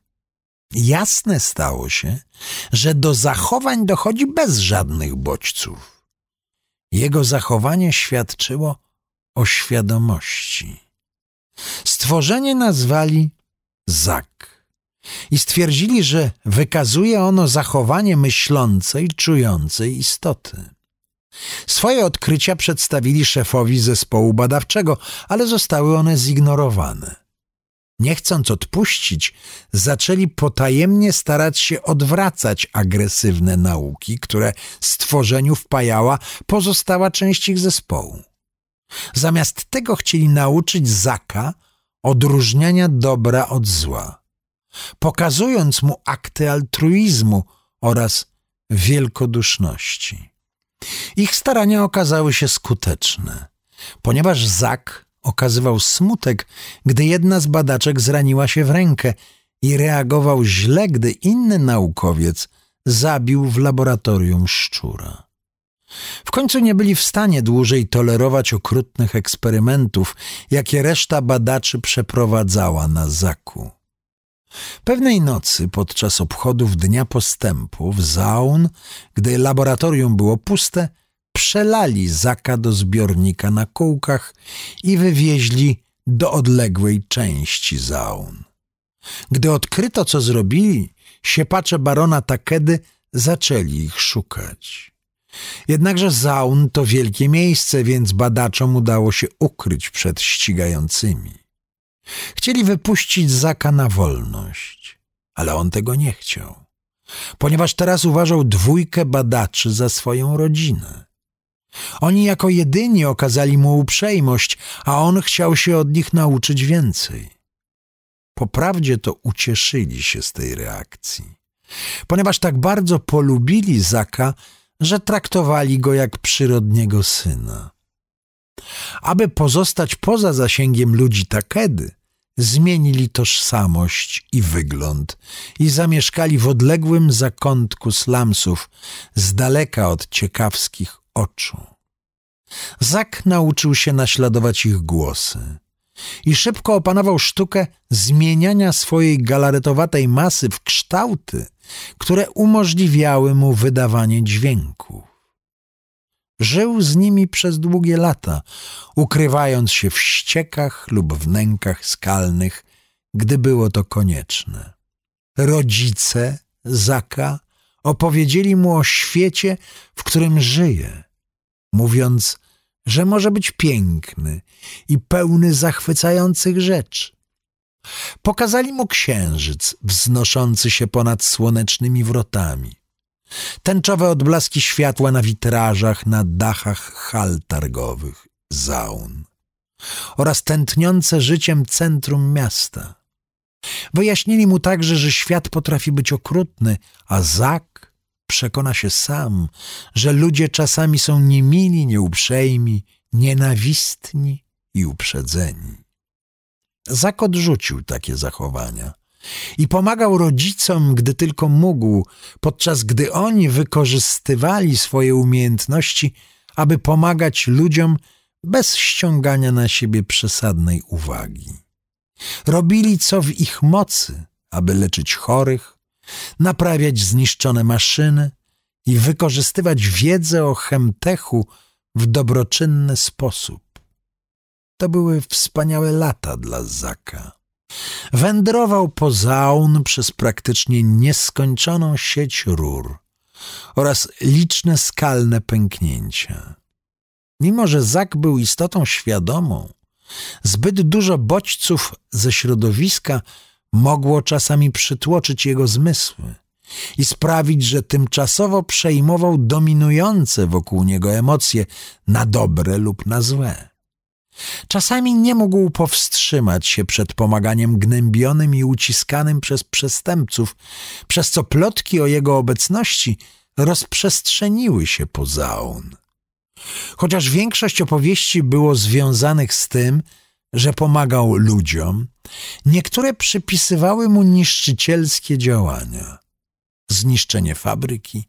Jasne stało się, że do zachowań dochodzi bez żadnych bodźców. Jego zachowanie świadczyło o świadomości. Stworzenie nazwali Zak i stwierdzili, że wykazuje ono zachowanie myślącej, czującej istoty. Swoje odkrycia przedstawili szefowi zespołu badawczego, ale zostały one zignorowane nie chcąc odpuścić, zaczęli potajemnie starać się odwracać agresywne nauki, które stworzeniu wpajała pozostała część ich zespołu. Zamiast tego chcieli nauczyć Zaka odróżniania dobra od zła, pokazując mu akty altruizmu oraz wielkoduszności. Ich starania okazały się skuteczne, ponieważ Zak okazywał smutek, gdy jedna z badaczek zraniła się w rękę i reagował źle, gdy inny naukowiec zabił w laboratorium szczura. W końcu nie byli w stanie dłużej tolerować okrutnych eksperymentów, jakie reszta badaczy przeprowadzała na Zaku. Pewnej nocy podczas obchodów Dnia Postępu w Zaun, gdy laboratorium było puste, przelali Zaka do zbiornika na kółkach i wywieźli do odległej części Zaun. Gdy odkryto, co zrobili, siepacze barona Takedy zaczęli ich szukać. Jednakże Zaun to wielkie miejsce, więc badaczom udało się ukryć przed ścigającymi. Chcieli wypuścić Zaka na wolność, ale on tego nie chciał, ponieważ teraz uważał dwójkę badaczy za swoją rodzinę. Oni jako jedyni okazali mu uprzejmość, a on chciał się od nich nauczyć więcej. Poprawdzie to ucieszyli się z tej reakcji, ponieważ tak bardzo polubili Zaka, że traktowali go jak przyrodniego syna. Aby pozostać poza zasięgiem ludzi Takedy, zmienili tożsamość i wygląd i zamieszkali w odległym zakątku slumsów, z daleka od ciekawskich oczu. Zak nauczył się naśladować ich głosy i szybko opanował sztukę zmieniania swojej galaretowatej masy w kształty, które umożliwiały mu wydawanie dźwięków. Żył z nimi przez długie lata, ukrywając się w ściekach lub w nękach skalnych, gdy było to konieczne. Rodzice Zaka opowiedzieli mu o świecie, w którym żyje, mówiąc, że może być piękny i pełny zachwycających rzeczy. Pokazali mu księżyc wznoszący się ponad słonecznymi wrotami, tęczowe odblaski światła na witrażach na dachach hal targowych, zaun oraz tętniące życiem centrum miasta. Wyjaśnili mu także, że świat potrafi być okrutny, a Zak przekona się sam, że ludzie czasami są niemili, nieuprzejmi, nienawistni i uprzedzeni. Zak odrzucił takie zachowania i pomagał rodzicom, gdy tylko mógł, podczas gdy oni wykorzystywali swoje umiejętności, aby pomagać ludziom bez ściągania na siebie przesadnej uwagi. Robili co w ich mocy, aby leczyć chorych, naprawiać zniszczone maszyny i wykorzystywać wiedzę o chemtechu w dobroczynny sposób. To były wspaniałe lata dla Zaka. Wędrował po Zaun przez praktycznie nieskończoną sieć rur oraz liczne skalne pęknięcia. Mimo, że Zak był istotą świadomą, zbyt dużo bodźców ze środowiska mogło czasami przytłoczyć jego zmysły i sprawić, że tymczasowo przejmował dominujące wokół niego emocje na dobre lub na złe. Czasami nie mógł powstrzymać się przed pomaganiem gnębionym i uciskanym przez przestępców, przez co plotki o jego obecności rozprzestrzeniły się po Zaun. Chociaż większość opowieści było związanych z tym, że pomagał ludziom, niektóre przypisywały mu niszczycielskie działania. Zniszczenie fabryki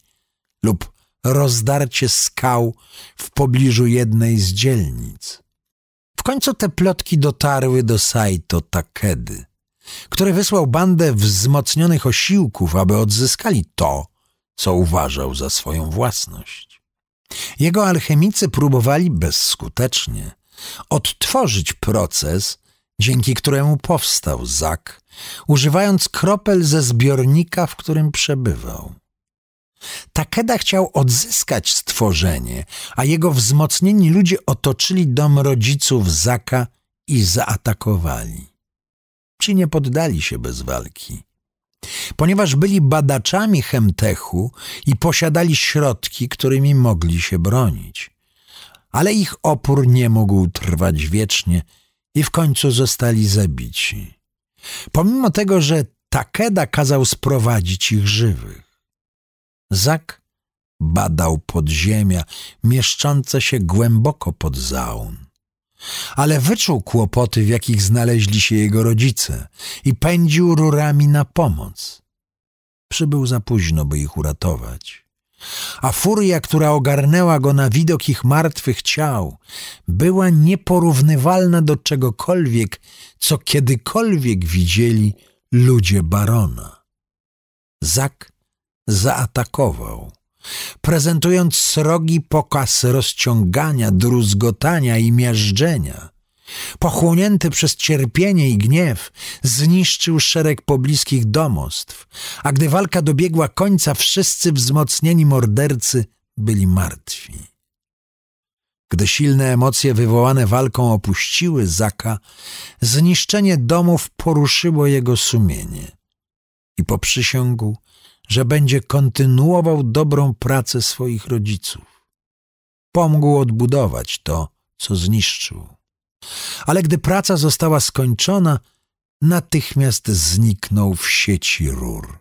lub rozdarcie skał w pobliżu jednej z dzielnic. W końcu te plotki dotarły do Saito Takedy, który wysłał bandę wzmocnionych osiłków, aby odzyskali to, co uważał za swoją własność. Jego alchemicy próbowali bezskutecznie odtworzyć proces, dzięki któremu powstał Zak, używając kropel ze zbiornika, w którym przebywał. Takeda chciał odzyskać stworzenie, a jego wzmocnieni ludzie otoczyli dom rodziców Zaka i zaatakowali. Ci nie poddali się bez walki. Ponieważ byli badaczami chemtechu i posiadali środki, którymi mogli się bronić. Ale ich opór nie mógł trwać wiecznie i w końcu zostali zabici. Pomimo tego, że Takeda kazał sprowadzić ich żywych. Zak badał podziemia mieszczące się głęboko pod zaun. Ale wyczuł kłopoty, w jakich znaleźli się jego rodzice i pędził rurami na pomoc. Przybył za późno, by ich uratować. A furia, która ogarnęła go na widok ich martwych ciał, była nieporównywalna do czegokolwiek, co kiedykolwiek widzieli ludzie barona. Zak zaatakował, prezentując srogi pokaz rozciągania, druzgotania i miażdżenia. Pochłonięty przez cierpienie i gniew, zniszczył szereg pobliskich domostw, a gdy walka dobiegła końca, wszyscy wzmocnieni mordercy byli martwi. Gdy silne emocje wywołane walką opuściły Zaka, zniszczenie domów poruszyło jego sumienie i poprzysiągł, że będzie kontynuował dobrą pracę swoich rodziców. Pomógł odbudować to, co zniszczył. Ale gdy praca została skończona, natychmiast zniknął w sieci rur.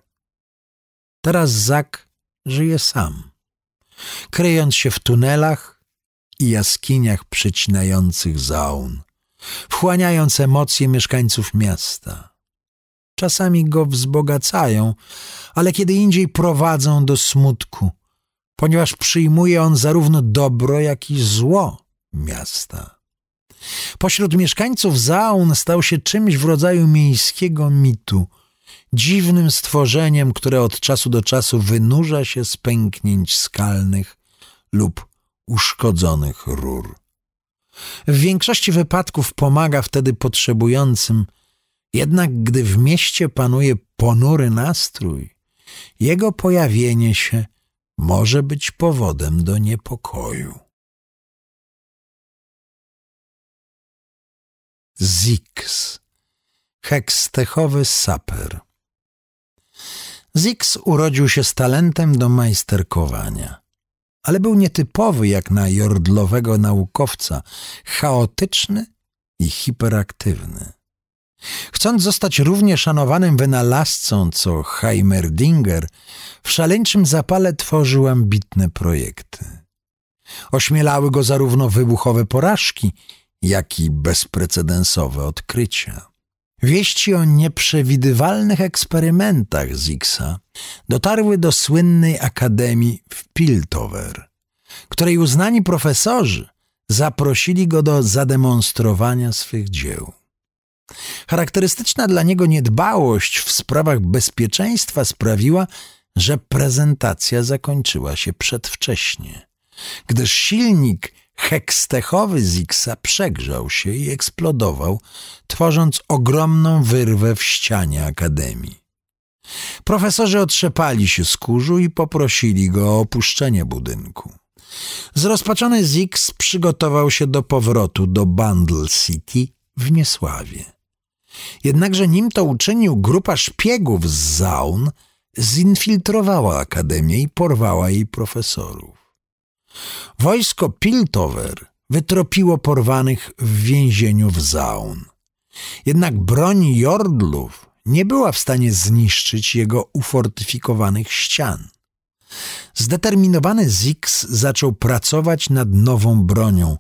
Teraz Zak żyje sam, kryjąc się w tunelach i jaskiniach przecinających zaun, wchłaniając emocje mieszkańców miasta. Czasami go wzbogacają, ale kiedy indziej prowadzą do smutku, ponieważ przyjmuje on zarówno dobro, jak i zło miasta. Pośród mieszkańców Zaun stał się czymś w rodzaju miejskiego mitu, dziwnym stworzeniem, które od czasu do czasu wynurza się z pęknięć skalnych lub uszkodzonych rur. W większości wypadków pomaga wtedy potrzebującym, jednak gdy w mieście panuje ponury nastrój, jego pojawienie się może być powodem do niepokoju. Zix, hekstechowy saper. Zix urodził się z talentem do majsterkowania, ale był nietypowy jak na jordlowego naukowca, chaotyczny i hiperaktywny. Chcąc zostać równie szanowanym wynalazcą co Heimerdinger, w szaleńczym zapale tworzył ambitne projekty. Ośmielały go zarówno wybuchowe porażki, jak i bezprecedensowe odkrycia. Wieści o nieprzewidywalnych eksperymentach Zixa dotarły do słynnej akademii w Piltover, której uznani profesorzy zaprosili go do zademonstrowania swych dzieł. Charakterystyczna dla niego niedbałość w sprawach bezpieczeństwa sprawiła, że prezentacja zakończyła się przedwcześnie, gdyż silnik hekstechowy Zixa przegrzał się i eksplodował, tworząc ogromną wyrwę w ścianie akademii. Profesorzy otrzepali się z kurzu i poprosili go o opuszczenie budynku. Zrozpaczony Zix przygotował się do powrotu do Bundle City w Niesławie. Jednakże nim to uczynił, grupa szpiegów z Zaun zinfiltrowała akademię i porwała jej profesorów. Wojsko Piltover wytropiło porwanych w więzieniu w Zaun. Jednak broń Jordlów nie była w stanie zniszczyć jego ufortyfikowanych ścian. Zdeterminowany Zix zaczął pracować nad nową bronią.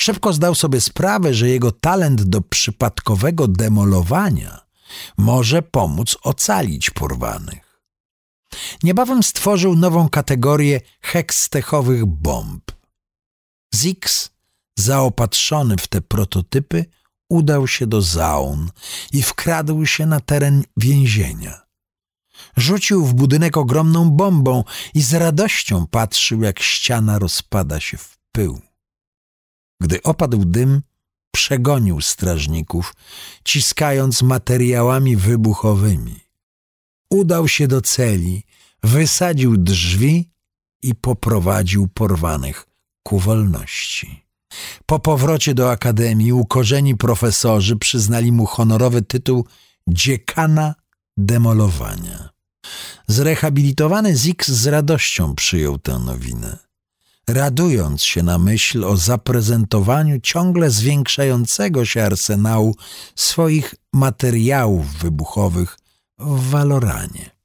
Szybko zdał sobie sprawę, że jego talent do przypadkowego demolowania może pomóc ocalić porwanych. Niebawem stworzył nową kategorię hekstechowych bomb. Zix, zaopatrzony w te prototypy, udał się do zaun i wkradł się na teren więzienia. Rzucił w budynek ogromną bombą i z radością patrzył, jak ściana rozpada się w pył. Gdy opadł dym, przegonił strażników, ciskając materiałami wybuchowymi udał się do celi, wysadził drzwi i poprowadził porwanych ku wolności. Po powrocie do akademii ukorzeni profesorzy przyznali mu honorowy tytuł dziekana demolowania. Zrehabilitowany Zix z radością przyjął tę nowinę, radując się na myśl o zaprezentowaniu ciągle zwiększającego się arsenału swoich materiałów wybuchowych w Waloranie.